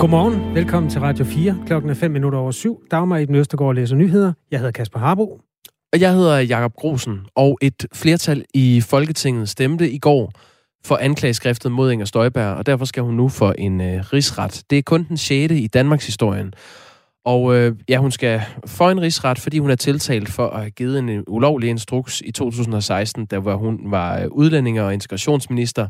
Godmorgen. Velkommen til Radio 4. Klokken er 5 minutter over syv. Dagmar i den Østergaard læser nyheder. Jeg hedder Kasper Harbo. Og jeg hedder Jakob Grosen, og et flertal i Folketinget stemte i går for anklageskriftet mod Inger Støjberg, og derfor skal hun nu for en øh, rigsret. Det er kun den 6. i Danmarks historien. Og øh, ja, hun skal for en rigsret, fordi hun er tiltalt for at have givet en øh, ulovlig instruks i 2016, da hun var øh, udlændinge- og integrationsminister.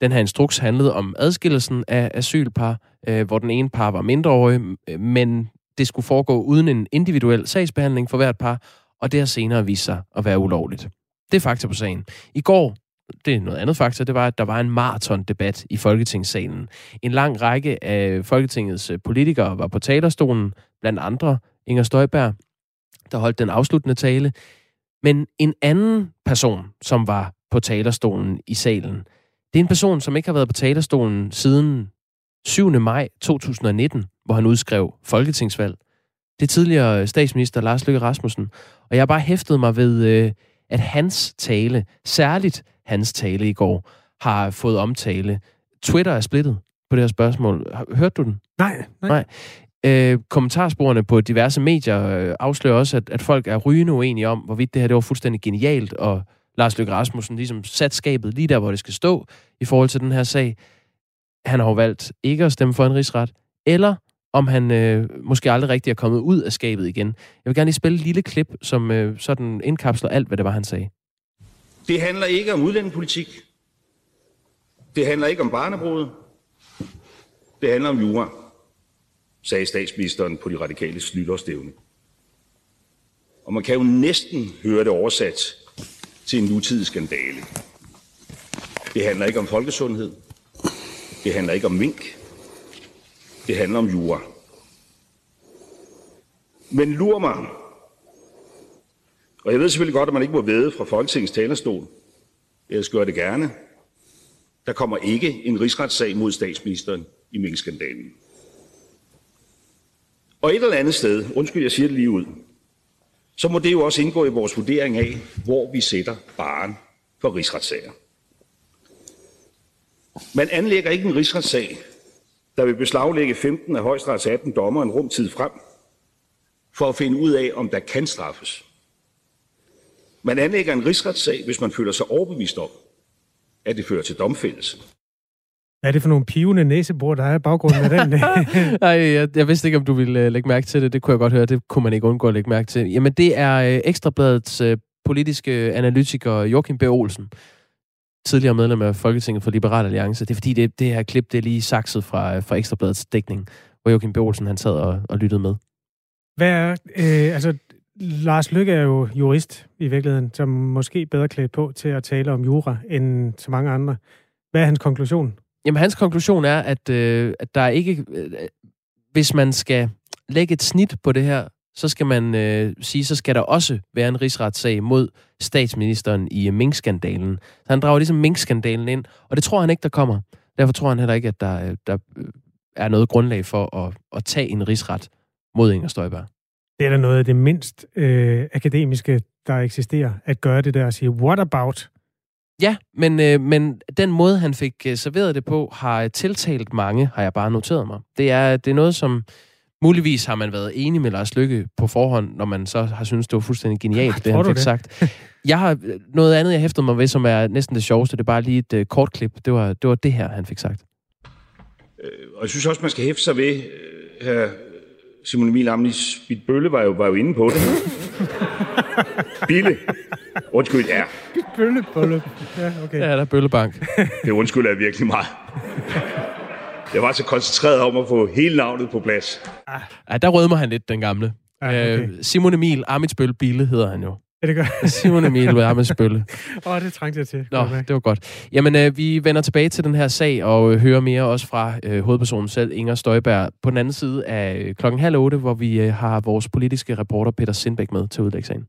Den her instruks handlede om adskillelsen af asylpar, øh, hvor den ene par var mindreårig, øh, men det skulle foregå uden en individuel sagsbehandling for hvert par, og det har senere vist sig at være ulovligt. Det er fakta på sagen. I går, det er noget andet fakta, det var, at der var en maratondebat i Folketingssalen. En lang række af Folketingets øh, politikere var på talerstolen, blandt andre Inger Støjberg, der holdt den afsluttende tale. Men en anden person, som var på talerstolen i salen, det er en person, som ikke har været på talerstolen siden 7. maj 2019, hvor han udskrev folketingsvalg. Det er tidligere statsminister Lars Løkke Rasmussen. Og jeg har bare hæftet mig ved, øh, at hans tale, særligt hans tale i går, har fået omtale. Twitter er splittet på det her spørgsmål. Hørte du den? Nej. Nej. nej. Øh, kommentarsporene på diverse medier øh, afslører også, at, at folk er rygende uenige om, hvorvidt det her det var fuldstændig genialt, og Lars Løkke Rasmussen ligesom sat skabet lige der, hvor det skal stå i forhold til den her sag. Han har jo valgt ikke at stemme for en rigsret, eller om han øh, måske aldrig rigtig er kommet ud af skabet igen. Jeg vil gerne lige spille et lille klip, som øh, sådan indkapsler alt, hvad det var, han sagde. Det handler ikke om udlændingepolitik. Det handler ikke om barnebrud. Det handler om jura, sagde statsministeren på de radikale nytårsstævne. Og man kan jo næsten høre det oversat til en nutidig skandale. Det handler ikke om folkesundhed. Det handler ikke om mink. Det handler om jura. Men lur mig, og jeg ved selvfølgelig godt, at man ikke må væde fra Folketingets talerstol. Jeg skal gøre det gerne. Der kommer ikke en rigsretssag mod statsministeren i minkskandalen. Og et eller andet sted, undskyld, jeg siger det lige ud, så må det jo også indgå i vores vurdering af, hvor vi sætter baren for rigsretssager. Man anlægger ikke en rigsretssag, der vil beslaglægge 15 af højesterets 18 dommer en rumtid frem, for at finde ud af, om der kan straffes. Man anlægger en rigsretssag, hvis man føler sig overbevist om, at det fører til domfældelse. Hvad er det for nogle pivende næsebord, der er i baggrunden af den? Nej, jeg, jeg vidste ikke, om du ville uh, lægge mærke til det. Det kunne jeg godt høre. Det kunne man ikke undgå at lægge mærke til. Jamen, det er uh, Ekstrabladets uh, politiske analytiker Joachim B. Olsen, tidligere medlem af Folketinget for Liberal Alliance. Det er fordi, det, det her klip, det er lige sakset fra, fra Ekstrabladets dækning, hvor Joachim B. Olsen han sad og, og lyttede med. Hvad er, øh, altså, Lars Lykke er jo jurist i virkeligheden, som måske bedre klædt på til at tale om jura end så mange andre. Hvad er hans konklusion? Jamen, hans konklusion er, at, øh, at der ikke... Øh, hvis man skal lægge et snit på det her, så skal man øh, sige, så skal der også være en rigsretssag mod statsministeren i minkskandalen. Så han drager ligesom minkskandalen ind, og det tror han ikke, der kommer. Derfor tror han heller ikke, at der, øh, der øh, er noget grundlag for at, at tage en rigsret mod Inger Støjberg. Det er da noget af det mindst øh, akademiske, der eksisterer, at gøre det der og sige, what about? Ja, men, øh, men den måde, han fik øh, serveret det på, har tiltalt mange, har jeg bare noteret mig. Det er, det er noget, som muligvis har man været enig med Lars Lykke på forhånd, når man så har synes det var fuldstændig genialt, det han fik det? sagt. Jeg har noget andet, jeg hæftede mig ved, som er næsten det sjoveste. Det er bare lige et uh, kort klip. Det var, det var det her, han fik sagt. Øh, og jeg synes også, man skal hæfte sig ved, her Simon Emil Amnis Bølle var jo, var jo inde på det. Bille. Undskyld, ja. Bølle, bølle. Ja, okay. Ja, der er Bøllebank. det undskylder jeg virkelig meget. Jeg var så koncentreret om at få hele navnet på plads. Ah. Ja, der rødmer han lidt, den gamle. Ah, okay. øh, Simon Emil Amitsbøl Bille hedder han jo. Ja, det gør Simon Emil Amitsbølle. Åh, oh, det trængte jeg til. Nå, det var godt. Jamen, øh, vi vender tilbage til den her sag og øh, hører mere også fra øh, hovedpersonen selv, Inger Støjberg, på den anden side af øh, klokken halv otte, hvor vi øh, har vores politiske reporter Peter Sindbæk med til udlægssagen.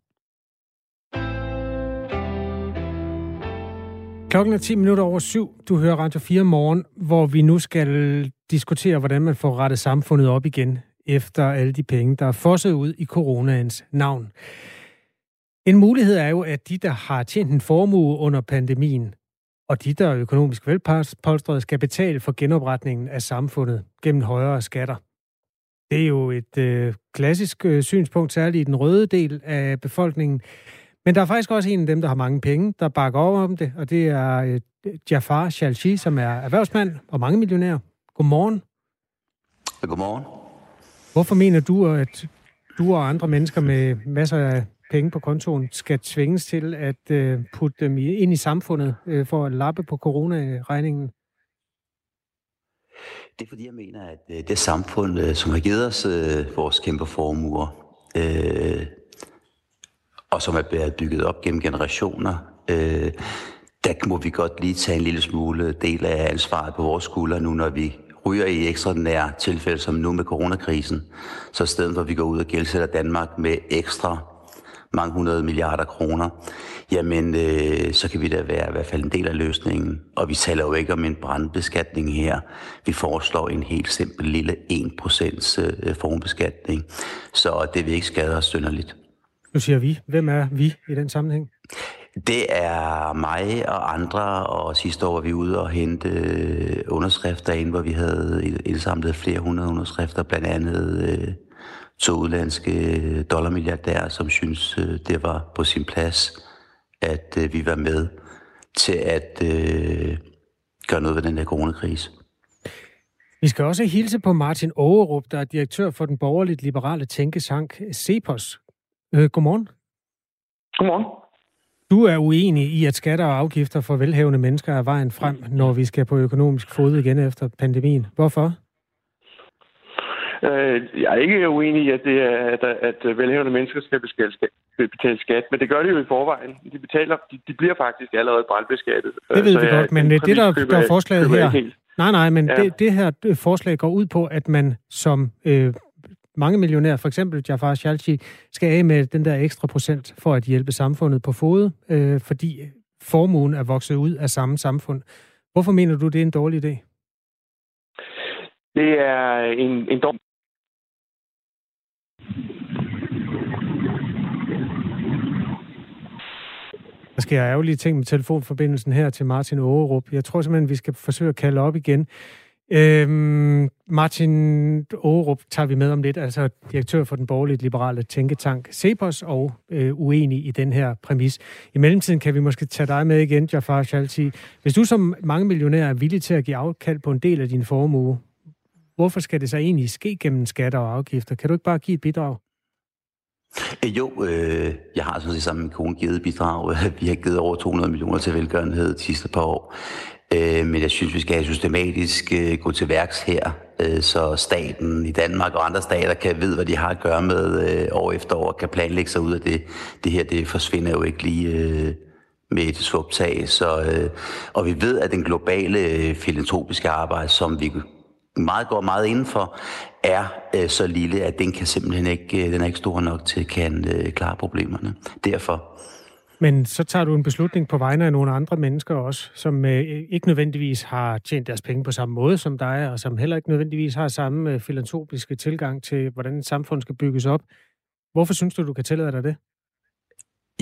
Klokken er 10 minutter over syv. Du hører Radio 4 morgen, hvor vi nu skal diskutere, hvordan man får rettet samfundet op igen efter alle de penge, der er fosset ud i coronaens navn. En mulighed er jo, at de, der har tjent en formue under pandemien, Og de, der er økonomisk velpolstrede, skal betale for genopretningen af samfundet gennem højere skatter. Det er jo et øh, klassisk øh, synspunkt, særligt i den røde del af befolkningen. Men der er faktisk også en af dem, der har mange penge, der bakker over om det, og det er øh, Jafar Shalchi, som er erhvervsmand og mange millionær. Godmorgen. Godmorgen. Hvorfor mener du, at du og andre mennesker med masser af penge på kontoen skal tvinges til at øh, putte dem ind i samfundet øh, for at lappe på coronaregningen? Det er fordi, jeg mener, at øh, det samfund, øh, som har givet os øh, vores kæmpe formuer, øh, og som er blevet bygget op gennem generationer, øh, der må vi godt lige tage en lille smule del af ansvaret på vores skuldre nu, når vi ryger i ekstraordinære tilfælde, som nu med coronakrisen. Så i stedet for, at vi går ud og gældsætter Danmark med ekstra mange hundrede milliarder kroner, jamen øh, så kan vi da være i hvert fald en del af løsningen. Og vi taler jo ikke om en brandbeskatning her. Vi foreslår en helt simpel lille 1% øh, formbeskatning, så det vil ikke skade os synderligt. Nu siger vi. Hvem er vi i den sammenhæng? Det er mig og andre, og sidste år var vi ude og hente øh, underskrifter ind, hvor vi havde indsamlet flere hundrede underskrifter, blandt andet to udlandske dollarmilliardærer, som synes, øh, det var på sin plads, at øh, vi var med til at øh, gøre noget ved den her coronakrise. Vi skal også hilse på Martin Ågerup, der er direktør for den borgerligt liberale tænkesank CEPOS. Øh, godmorgen. Godmorgen. Du er uenig i, at skatter og afgifter for velhavende mennesker er vejen frem, når vi skal på økonomisk fod igen efter pandemien. Hvorfor? Øh, jeg er ikke uenig i, at, det er, at, at velhavende mennesker skal betale skat, men det gør de jo i forvejen. De, betaler, de, de bliver faktisk allerede brandbeskattet. Det ved Så vi godt, men det, der, er forslaget her... Nej, nej, men ja. det, det her forslag går ud på, at man som øh, mange millionærer, for eksempel Jafar Shalchi, skal af med den der ekstra procent for at hjælpe samfundet på fod, øh, fordi formuen er vokset ud af samme samfund. Hvorfor mener du, det er en dårlig idé? Det er en, en dårlig Der sker ærgerlige ting med telefonforbindelsen her til Martin Ågerup. Jeg tror simpelthen, vi skal forsøge at kalde op igen. Øhm, Martin Aarup tager vi med om lidt, altså direktør for den borgerligt liberale tænketank Cepos og øh, uenig i den her præmis. I mellemtiden kan vi måske tage dig med igen, Jafar Shalti. Hvis du som mange millionærer er villig til at give afkald på en del af din formue, hvorfor skal det så egentlig ske gennem skatter og afgifter? Kan du ikke bare give et bidrag? Øh, jo, øh, jeg har sådan set sammen med min kone givet bidrag. Vi har givet over 200 millioner til velgørenhed de sidste par år. Øh, men jeg synes, vi skal systematisk øh, gå til værks her, øh, så staten i Danmark og andre stater kan vide, hvad de har at gøre med øh, år efter år, kan planlægge sig ud af det. Det her, det forsvinder jo ikke lige øh, med et svuptag. Så, øh, og vi ved, at den globale øh, filantropiske arbejde, som vi meget går meget indenfor, er øh, så lille, at den kan simpelthen ikke, øh, den er ikke stor nok til at kan øh, klare problemerne. Derfor men så tager du en beslutning på vegne af nogle andre mennesker også, som øh, ikke nødvendigvis har tjent deres penge på samme måde som dig, og som heller ikke nødvendigvis har samme øh, filantropiske tilgang til, hvordan et samfund skal bygges op. Hvorfor synes du, du kan tillade dig det?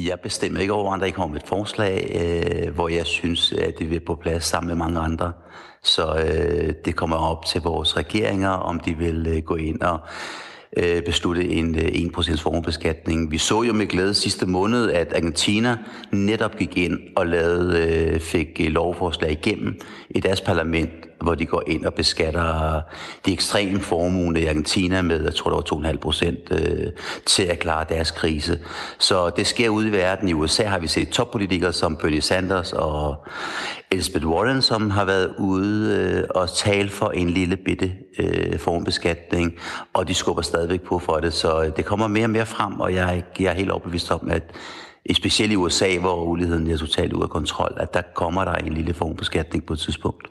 Jeg bestemmer ikke over, andre der ikke kommer et forslag, øh, hvor jeg synes, at det vil på plads sammen med mange andre. Så øh, det kommer op til vores regeringer, om de vil øh, gå ind og øh, beslutte en 1% øh, formuebeskatning. Vi så jo med glæde sidste måned, at Argentina netop gik ind og lavede, øh, fik øh, lovforslag igennem i deres parlament, hvor de går ind og beskatter de ekstreme formuende i Argentina med, jeg tror det var 2,5 procent, øh, til at klare deres krise. Så det sker ude i verden. I USA har vi set toppolitikere som Bernie Sanders og Elizabeth Warren, som har været ude øh, og tale for en lille bitte øh, formbeskatning, og de skubber stadigvæk på for det. Så øh, det kommer mere og mere frem, og jeg, jeg er helt overbevist om, at specielt i USA, hvor uligheden er totalt ud af kontrol, at der kommer der en lille formbeskatning på et tidspunkt.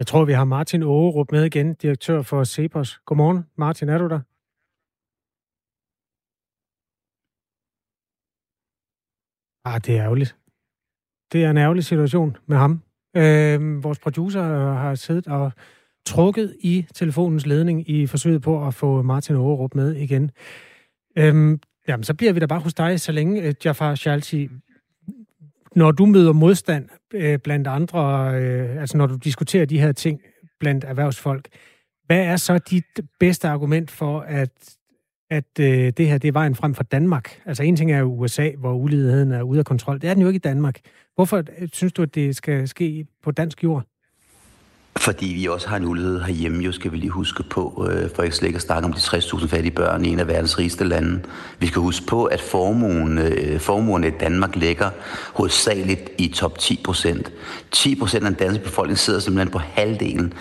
Jeg tror, vi har Martin Ågerup med igen, direktør for Cepos. Godmorgen, Martin, er du der? Ah, det er ærgerligt. Det er en ærgerlig situation med ham. Øh, vores producer øh, har siddet og trukket i telefonens ledning i forsøget på at få Martin Ågerup med igen. Øh, jamen, så bliver vi da bare hos dig, så længe, øh, Jafar Shalti når du møder modstand øh, blandt andre, øh, altså når du diskuterer de her ting blandt erhvervsfolk, hvad er så dit bedste argument for, at, at øh, det her det er vejen frem for Danmark? Altså en ting er jo USA, hvor uligheden er ude af kontrol. Det er den jo ikke i Danmark. Hvorfor øh, synes du, at det skal ske på dansk jord? Fordi vi også har en ulighed herhjemme, jo skal vi lige huske på, øh, for ikke slet ikke at snakke om de 60.000 fattige børn i en af verdens rigeste lande. Vi skal huske på, at formuen, øh, formuen i Danmark ligger hovedsageligt i top 10 procent. 10 procent af den danske befolkning sidder simpelthen på halvdelen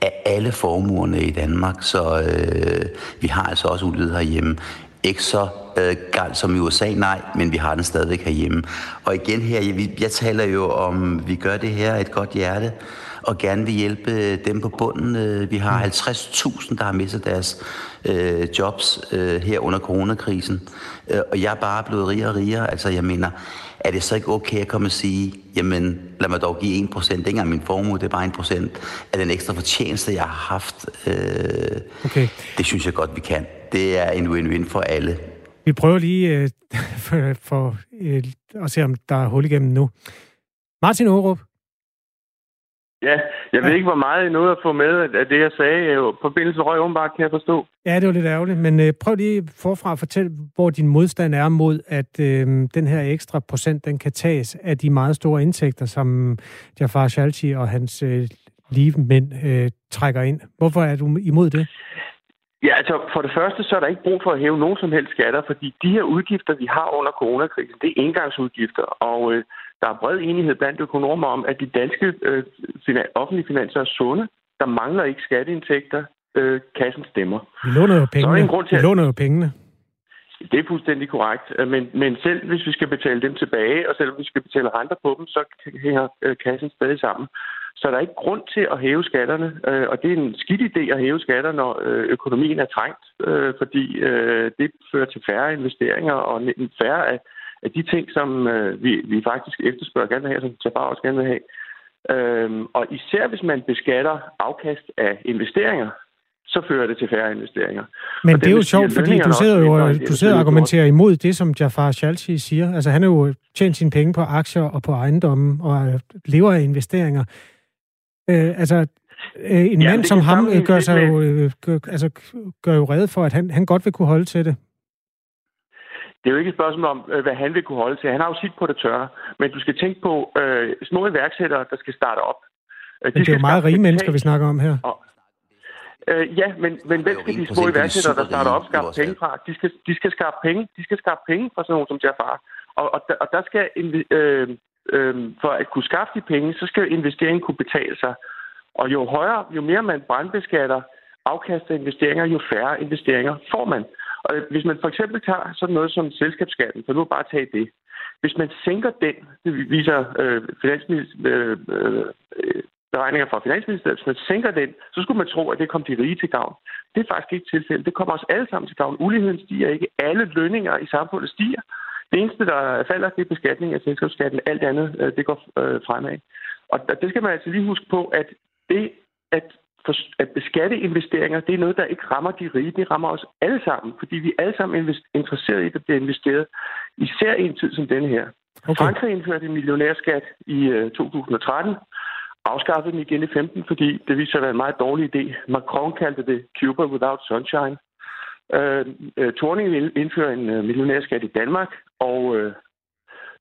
af alle formuerne i Danmark, så øh, vi har altså også ulighed herhjemme. Ikke så øh, galt som i USA, nej, men vi har den stadigvæk herhjemme. Og igen her, jeg, jeg taler jo om, vi gør det her et godt hjerte, og gerne vil hjælpe dem på bunden. Øh, vi har 50.000, der har mistet deres øh, jobs øh, her under coronakrisen. Øh, og jeg er bare blevet rigere og rigere. Altså, jeg mener, er det så ikke okay at komme og sige, jamen lad mig dog give 1%, det er ikke engang min formue, det er bare 1% af den ekstra fortjeneste, jeg har haft. Øh, okay. Det synes jeg godt, vi kan. Det er en win-win for alle. Vi prøver lige øh, for, for øh, at se, om der er hul igennem nu. Martin Aarup, Ja, jeg ved ikke, hvor meget I nåede at få med af det, jeg sagde. Forbindelsen røg åbenbart, kan jeg forstå. Ja, det var lidt ærgerligt, men øh, prøv lige forfra at fortælle, hvor din modstand er mod, at øh, den her ekstra procent, den kan tages af de meget store indtægter, som Jafar Shalchi og hans øh, livmænd øh, trækker ind. Hvorfor er du imod det? Ja, altså for det første, så er der ikke brug for at hæve nogen som helst skatter, fordi de her udgifter, vi har under coronakrisen, det er engangsudgifter, og øh, der er bred enighed blandt økonomer om, at de danske øh, finan- offentlige finanser er sunde. Der mangler ikke skatteindtægter. Øh, kassen stemmer. Vi låner jo pengene. Er en grund til, at... Vi låner jo pengene. Det er fuldstændig korrekt. Men, men selv hvis vi skal betale dem tilbage, og selv hvis vi skal betale renter på dem, så hænger øh, kassen stadig sammen. Så der er ikke grund til at hæve skatterne, øh, og det er en skidt idé at hæve skatter, når økonomien er trængt, fordi det fører til færre investeringer og færre af af de ting, som øh, vi, vi faktisk efterspørger gerne vil have, som Tabar også gerne vil have. Øhm, og især hvis man beskatter afkast af investeringer, så fører det til færre investeringer. Men og det er jo sjovt, fordi du sidder jo du sidder og argumenterer imod det, som Jafar Shalchi siger. Altså han har jo tjent sine penge på aktier og på ejendommen og øh, lever af investeringer. Øh, altså øh, en ja, mand som ham øh, gør, sig jo, øh, gør, altså, gør jo redde for, at han, han godt vil kunne holde til det. Det er jo ikke et spørgsmål om, øh, hvad han vil kunne holde til. Han har jo sit på det tørre. Men du skal tænke på øh, små iværksættere, der skal starte op. Øh, men de det er jo meget rige mennesker, vi snakker om her. Og, øh, ja, men, men hvem skal de små iværksættere, der starter op, skaffe penge fra? De skal, de skal skaffe penge. De skal skaffe penge fra sådan nogen som Jafar. Og, og, der, og der skal, øh, øh, for at kunne skaffe de penge, så skal investeringen kunne betale sig. Og jo højere, jo mere man brandbeskatter afkast af investeringer, jo færre investeringer får man. Og hvis man for eksempel tager sådan noget som selskabsskatten, for nu bare tage det. Hvis man sænker den, det viser øh, øh, øh, beregninger fra Finansministeriet, hvis man sænker den, så skulle man tro, at det kom de rige til gavn. Det er faktisk ikke tilfældet. Det kommer os alle sammen til gavn. Uligheden stiger ikke. Alle lønninger i samfundet stiger. Det eneste, der falder, det er beskatning af selskabsskatten. Alt andet, øh, det går øh, fremad. Og det skal man altså lige huske på, at det, at at beskatte investeringer, det er noget, der ikke rammer de rige. Det rammer os alle sammen, fordi vi er alle sammen interesseret i, at det bliver investeret. Især i en tid som denne her. Okay. Frankrig indførte en millionærskat i 2013, øh, afskaffede den igen i 15, fordi det viste sig at være en meget dårlig idé. Macron kaldte det Cuba without sunshine. Øh, Torning ville indføre en millionærskat i Danmark, og øh,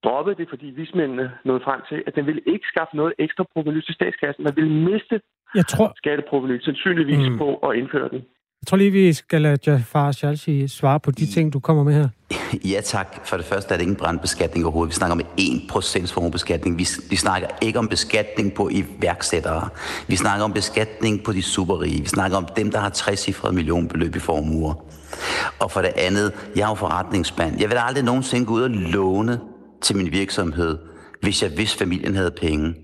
droppede det, fordi vismændene nåede frem til, at den ville ikke skaffe noget ekstra proveny til statskassen. Man ville miste jeg tror... skatteproveny, sandsynligvis mm. på at indføre den. Jeg tror lige, vi skal lade Jafar Shalshi svare på de ting, du kommer med her. Ja tak. For det første er det ingen brandbeskatning overhovedet. Vi snakker om 1% formuebeskatning. Vi, vi snakker ikke om beskatning på iværksættere. Vi snakker om beskatning på de superrige. Vi snakker om dem, der har 60 cifrede millionbeløb i formuer. Og for det andet, jeg er jo forretningsmand. Jeg vil aldrig nogensinde gå ud og låne til min virksomhed, hvis jeg vidste, familien havde penge.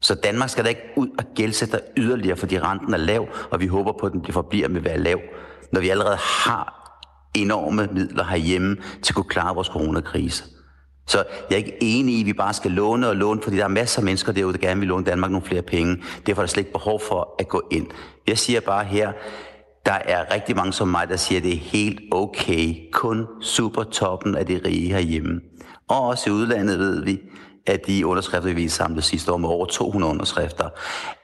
Så Danmark skal da ikke ud og gældsætte yderligere, fordi renten er lav, og vi håber på, at den forbliver med at være lav, når vi allerede har enorme midler herhjemme til at kunne klare vores coronakrise. Så jeg er ikke enig i, at vi bare skal låne og låne, fordi der er masser af mennesker derude, der gerne vil låne Danmark nogle flere penge. Derfor er der slet ikke behov for at gå ind. Jeg siger bare her, der er rigtig mange som mig, der siger, at det er helt okay. Kun super toppen af det rige herhjemme. Og også i udlandet ved vi, af de underskrifter, vi samlede sidste år med over 200 underskrifter,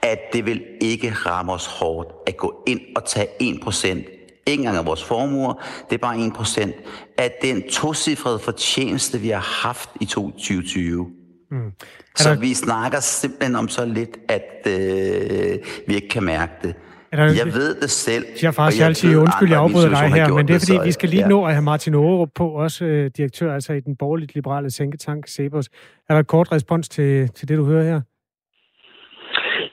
at det vil ikke ramme os hårdt at gå ind og tage 1 procent ikke engang af vores formuer, det er bare 1 procent af den tocifrede fortjeneste, vi har haft i 2020. Mm. Så der... vi snakker simpelthen om så lidt, at øh, vi ikke kan mærke det. Der... Jeg ved det selv. Jeg faktisk jeg sige, undskyld, jeg afbryder dig her, men det er fordi, vi skal lige ja. nå at have Martin Aarup på, også øh, direktør altså i den borgerligt liberale tænketank Cepos. Er der et kort respons til, til det, du hører her?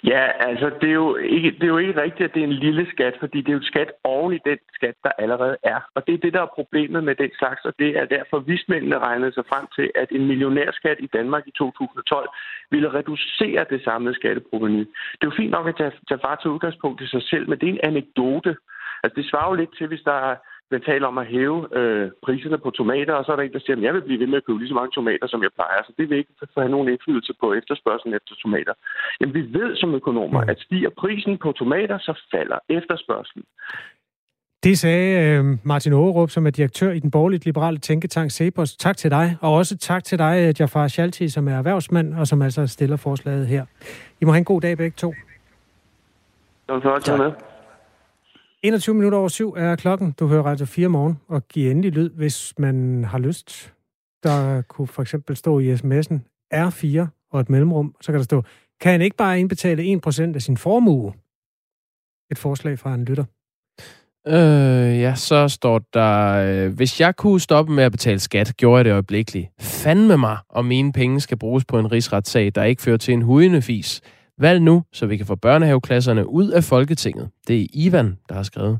Ja, altså det er, jo ikke, det er jo ikke rigtigt, at det er en lille skat, fordi det er jo skat oven i den skat, der allerede er. Og det er det, der er problemet med den slags, og det er derfor vismændene regnede sig frem til, at en millionærskat i Danmark i 2012 ville reducere det samlede skatteproveny. Det er jo fint nok at tage, tage far til udgangspunkt i sig selv, men det er en anekdote. Altså det svarer jo lidt til, hvis der er man taler om at hæve øh, priserne på tomater, og så er der en, der siger, at jeg vil blive ved med at købe lige så mange tomater, som jeg plejer. Så det vil ikke have nogen indflydelse på efterspørgselen efter tomater. Jamen, vi ved som økonomer, mm. at stiger prisen på tomater, så falder efterspørgselen. Det sagde øh, Martin Aarup, som er direktør i den borgerligt liberale tænketank Cepos. Tak til dig, og også tak til dig, øh, Jafar Shalti, som er erhvervsmand, og som altså stiller forslaget her. I må have en god dag begge to. Så med. 21 minutter over syv er klokken. Du hører Radio 4 morgen, og giv endelig lyd, hvis man har lyst. Der kunne for eksempel stå i sms'en R4 og et mellemrum, så kan der stå, kan han ikke bare indbetale 1% af sin formue? Et forslag fra en lytter. Øh, ja, så står der, øh, hvis jeg kunne stoppe med at betale skat, gjorde jeg det øjeblikkeligt. Fandme mig, om mine penge skal bruges på en rigsretssag, der ikke fører til en hudende fis. Valg nu, så vi kan få børnehaveklasserne ud af Folketinget. Det er Ivan, der har skrevet.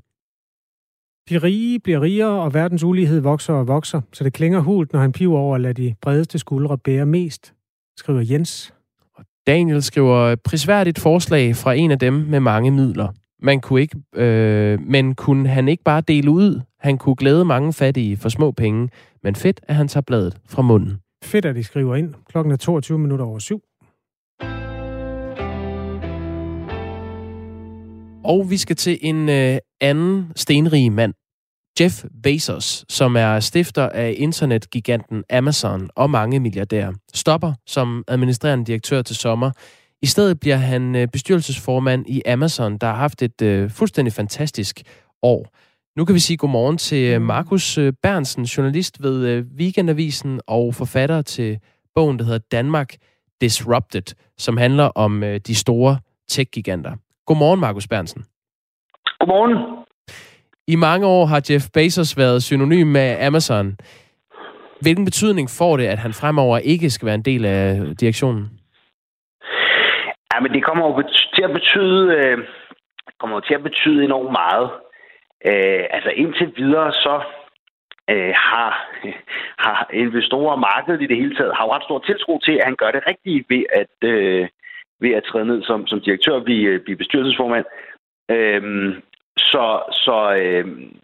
De rige bliver rigere, og verdens ulighed vokser og vokser, så det klinger hult, når han piver over at lade de bredeste skuldre bære mest, skriver Jens. Og Daniel skriver, prisværdigt forslag fra en af dem med mange midler. Man kunne ikke, øh, men kunne han ikke bare dele ud? Han kunne glæde mange fattige for små penge, men fedt, at han tager bladet fra munden. Fedt, at de skriver ind. Klokken er 22 minutter over syv. Og vi skal til en øh, anden stenrig mand. Jeff Bezos, som er stifter af internetgiganten Amazon og mange milliardærer, stopper som administrerende direktør til sommer. I stedet bliver han øh, bestyrelsesformand i Amazon, der har haft et øh, fuldstændig fantastisk år. Nu kan vi sige godmorgen til øh, Markus øh, Bernsen, journalist ved øh, Weekendavisen og forfatter til bogen, der hedder Danmark Disrupted, som handler om øh, de store tech-giganter. Godmorgen, Markus Bernsen. Godmorgen. I mange år har Jeff Bezos været synonym med Amazon. Hvilken betydning får det, at han fremover ikke skal være en del af direktionen? Ja, men det kommer jo til at betyde, øh, kommer til at betyde enormt meget. Øh, altså indtil videre, så øh, har, har investorer og markedet i det hele taget har jo ret stor tiltro til, at han gør det rigtige ved at, øh, ved at træde ned som, som direktør og blive, blive bestyrelsesformand. Øhm, så så øhm,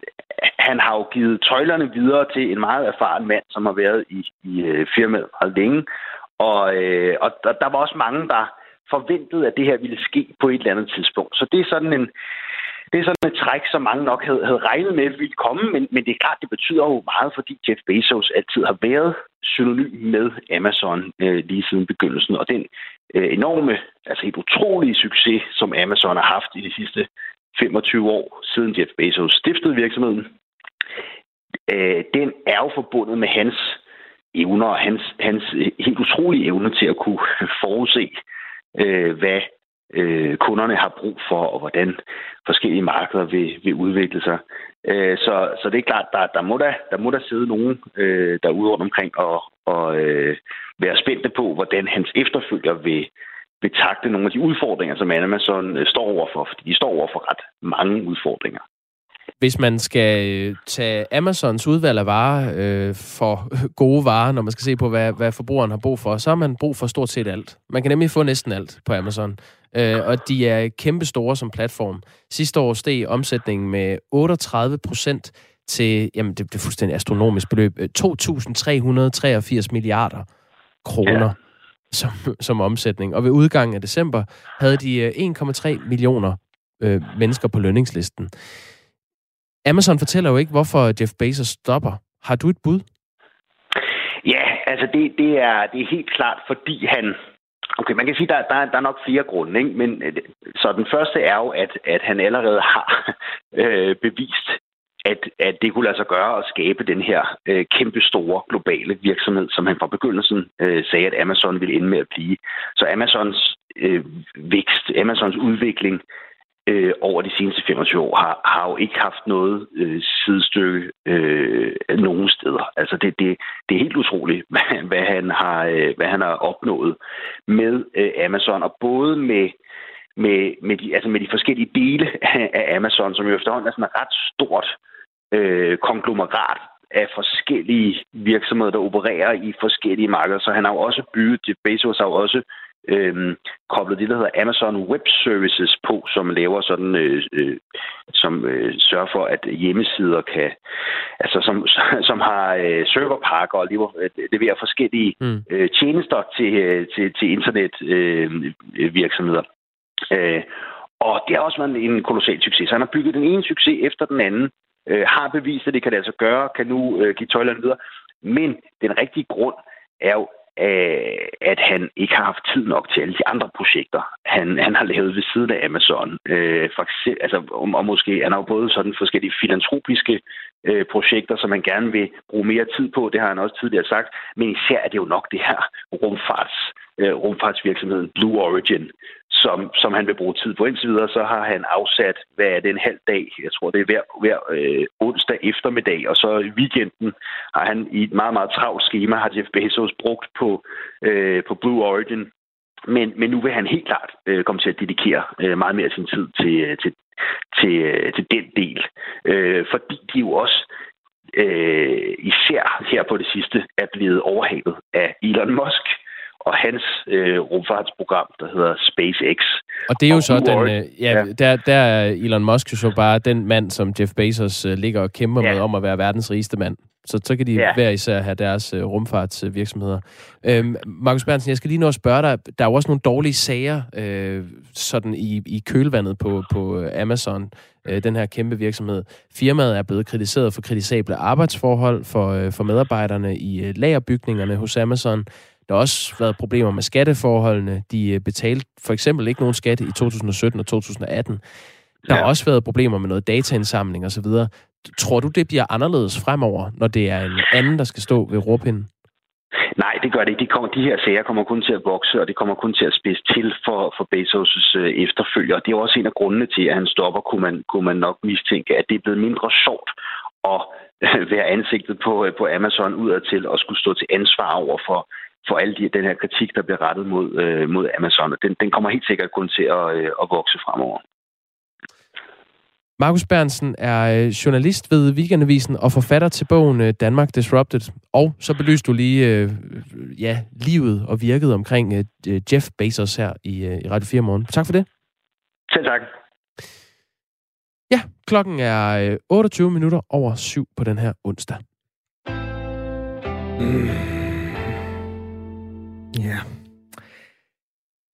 han har jo givet tøjlerne videre til en meget erfaren mand, som har været i, i øh, firmaet meget længe. Og, øh, og der, der var også mange, der forventede, at det her ville ske på et eller andet tidspunkt. Så det er sådan en, det er sådan et træk, som mange nok havde, havde regnet med ville komme, men, men det er klart, det betyder jo meget, fordi Jeff Bezos altid har været synonym med Amazon øh, lige siden begyndelsen. Og den øh, enorme, altså helt utrolige succes, som Amazon har haft i de sidste 25 år, siden Jeff Bezos stiftede virksomheden, øh, den er jo forbundet med hans evner og hans, hans øh, helt utrolige evne til at kunne forudse, øh, hvad øh, kunderne har brug for, og hvordan forskellige markeder vil, vil udvikle sig. Øh, så, så det er klart, der, der, må, der, der må der sidde nogen øh, derude rundt omkring og, og øh, være spændte på, hvordan hans efterfølger vil, vil takte nogle af de udfordringer, som Amazon øh, står overfor, fordi de står overfor ret mange udfordringer. Hvis man skal øh, tage Amazons udvalg af varer øh, for gode varer, når man skal se på, hvad, hvad forbrugeren har brug for, så har man brug for stort set alt. Man kan nemlig få næsten alt på Amazon. Øh, og de er kæmpe store som platform. Sidste år steg omsætningen med 38 procent til, jamen det, det er fuldstændig astronomisk beløb, 2.383 øh, milliarder kroner. Ja som, som omsætning. Og ved udgangen af december havde de 1,3 øh, millioner øh, mennesker på lønningslisten. Amazon fortæller jo ikke, hvorfor Jeff Bezos stopper. Har du et bud? Ja, Altså, det, det, er, det er helt klart, fordi han... Okay, man kan sige, at der, der, der er nok flere grunde, ikke? men øh, så den første er jo, at, at han allerede har øh, bevist, at, at det kunne lade sig gøre at skabe den her øh, kæmpe store globale virksomhed, som han fra begyndelsen øh, sagde, at Amazon ville ende med at blive. Så Amazons øh, vækst, Amazons udvikling øh, over de seneste 25 år har, har jo ikke haft noget øh, sidestykke øh, nogen steder. Altså det, det, det er helt utroligt, hvad, hvad, han, har, øh, hvad han har opnået med øh, Amazon, og både med med, med, de, altså med de forskellige dele af Amazon, som jo efterhånden er sådan et ret stort øh, konglomerat af forskellige virksomheder, der opererer i forskellige markeder. Så han har jo også bygget, Jeff Bezos har jo også øh, koblet det, der hedder Amazon Web Services på, som laver sådan, øh, øh, som øh, sørger for, at hjemmesider kan, altså som, som har øh, serverparker og lever, øh, leverer forskellige mm. øh, tjenester til, øh, til, til internet øh. Øh, og det har også været en kolossal succes. Så han har bygget den ene succes efter den anden, øh, har bevist, at det kan det altså gøre, kan nu øh, give tøjlerne videre. Men den rigtige grund er jo, øh, at han ikke har haft tid nok til alle de andre projekter, han, han har lavet ved siden af Amazon. Øh, for eksempel, altså, og, og måske han har jo både sådan forskellige filantropiske øh, projekter, som man gerne vil bruge mere tid på. Det har han også tidligere sagt. Men især er det jo nok det her rumfarts, øh, rumfartsvirksomheden Blue Origin, som, som han vil bruge tid på. Indtil videre så har han afsat, hvad er det, en halv dag, jeg tror det er hver, hver øh, onsdag eftermiddag, og så i weekenden har han i et meget, meget travlt schema, har Jeff Bezos brugt på, øh, på Blue Origin. Men, men nu vil han helt klart øh, komme til at dedikere øh, meget mere af sin tid til, øh, til, til, øh, til den del. Øh, fordi de jo også øh, især her på det sidste er blevet overhalet af Elon Musk, og hans øh, rumfartsprogram, der hedder SpaceX. Og det er jo og så den, øh, ja, ja. Der, der er Elon Musk jo så bare den mand, som Jeff Bezos øh, ligger og kæmper ja. med om at være verdens rigeste mand. Så så kan de ja. hver især have deres øh, rumfartsvirksomheder. Øhm, Markus Bernsen, jeg skal lige nå at spørge dig. Der er jo også nogle dårlige sager øh, sådan i, i kølvandet på, på Amazon, øh, den her kæmpe virksomhed. Firmaet er blevet kritiseret for kritisable arbejdsforhold for, øh, for medarbejderne i øh, lagerbygningerne hos Amazon. Der har også været problemer med skatteforholdene. De øh, betalte for eksempel ikke nogen skat i 2017 og 2018. Der ja. har også været problemer med noget dataindsamling osv. Tror du, det bliver anderledes fremover, når det er en anden, der skal stå ved råpinden? Nej, det gør det ikke. De, kommer, de her sager kommer kun til at vokse, og det kommer kun til at spidse til for, for Bezos' øh, efterfølger. Det er også en af grundene til, at han stopper, kunne man, kunne man nok mistænke, at det er blevet mindre sjovt at være ansigtet på, øh, på Amazon udadtil og skulle stå til ansvar over for for alle de, den her kritik, der bliver rettet mod, øh, mod Amazon. Den, den kommer helt sikkert kun til at, øh, at vokse fremover. Markus Bernsen er øh, journalist ved Weekendavisen og forfatter til bogen øh, Danmark Disrupted. Og så belyste du lige øh, ja, livet og virket omkring øh, Jeff Bezos her i, øh, i Radio 4 morgen. Tak for det. Selv tak. Ja, klokken er 28 minutter over syv på den her onsdag. Mm. Ja.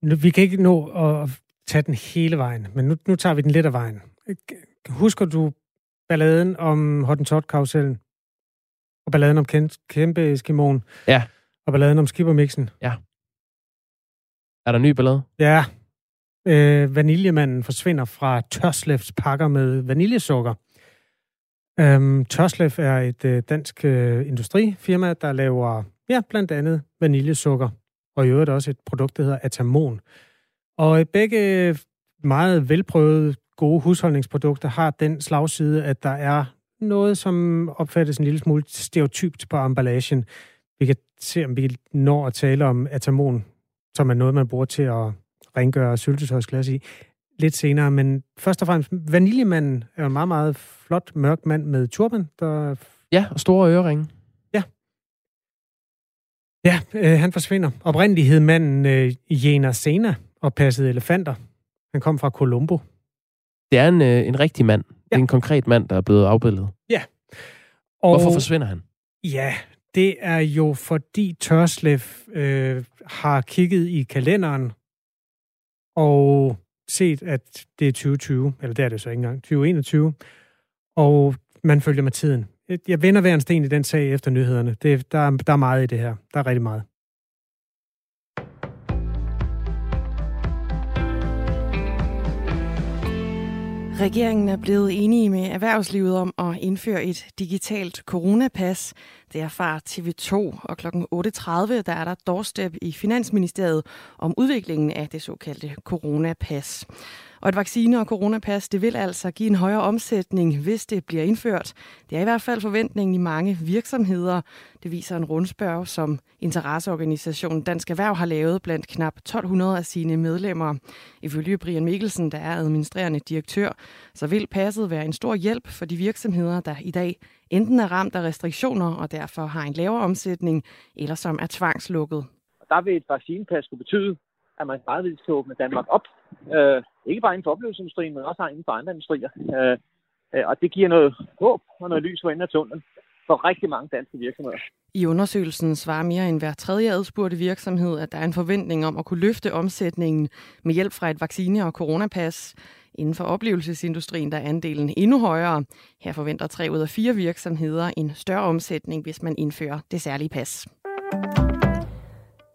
Nu, vi kan ikke nå at tage den hele vejen, men nu, nu tager vi den lidt af vejen. Husker du balladen om Hottentot-karusellen? Og balladen om kæmpe Eskimoen? Ja. Og balladen om skippermixen? Ja. Er der ny ballade? Ja. Øh, vaniljemanden forsvinder fra Tørslefs pakker med vaniljesukker. Øhm, Tørslef er et øh, dansk øh, industrifirma, der laver ja, blandt andet vaniljesukker og i øvrigt også et produkt, der hedder Atamon. Og begge meget velprøvede, gode husholdningsprodukter har den slagside, at der er noget, som opfattes en lille smule stereotypt på emballagen. Vi kan se, om vi når at tale om Atamon, som er noget, man bruger til at rengøre syltetøjsglas i lidt senere. Men først og fremmest, vaniljemanden er en meget, meget flot, mørk mand med turban, der... Ja, og store øreringe. Ja, øh, han forsvinder. Oprindeligt hed manden øh, Jena Sena og passede elefanter. Han kom fra Colombo. Det er en, øh, en rigtig mand. Ja. Det er en konkret mand, der er blevet afbildet. Ja. Og, Hvorfor forsvinder han? Ja, det er jo fordi Tørslev øh, har kigget i kalenderen og set, at det er 2020, eller det er det så ikke engang, 2021, og man følger med tiden. Øh, jeg vender hver en sten i den sag efter nyhederne. Det, der, der er meget i det her. Der er rigtig meget. Regeringen er blevet enige med erhvervslivet om at indføre et digitalt coronapas. Det er fra TV2, og kl. 8.30 der er der doorstep i Finansministeriet om udviklingen af det såkaldte coronapas. Og et vaccine- og coronapas, det vil altså give en højere omsætning, hvis det bliver indført. Det er i hvert fald forventningen i mange virksomheder. Det viser en rundspørg, som interesseorganisationen Dansk Erhverv har lavet blandt knap 1200 af sine medlemmer. Ifølge Brian Mikkelsen, der er administrerende direktør, så vil passet være en stor hjælp for de virksomheder, der i dag enten er ramt af restriktioner og derfor har en lavere omsætning, eller som er tvangslukket. Der vil et vaccinepas kunne betyde, at man gradvist kan åbne Danmark op. Øh, ikke bare inden for oplevelsesindustrien, men også inden for andre industrier. Øh, øh, og det giver noget håb og noget lys for enden af tunnelen for rigtig mange danske virksomheder. I undersøgelsen svarer mere end hver tredje adspurgte virksomhed, at der er en forventning om at kunne løfte omsætningen med hjælp fra et vaccine- og coronapas. Inden for oplevelsesindustrien der er andelen endnu højere. Her forventer tre ud af fire virksomheder en større omsætning, hvis man indfører det særlige pas.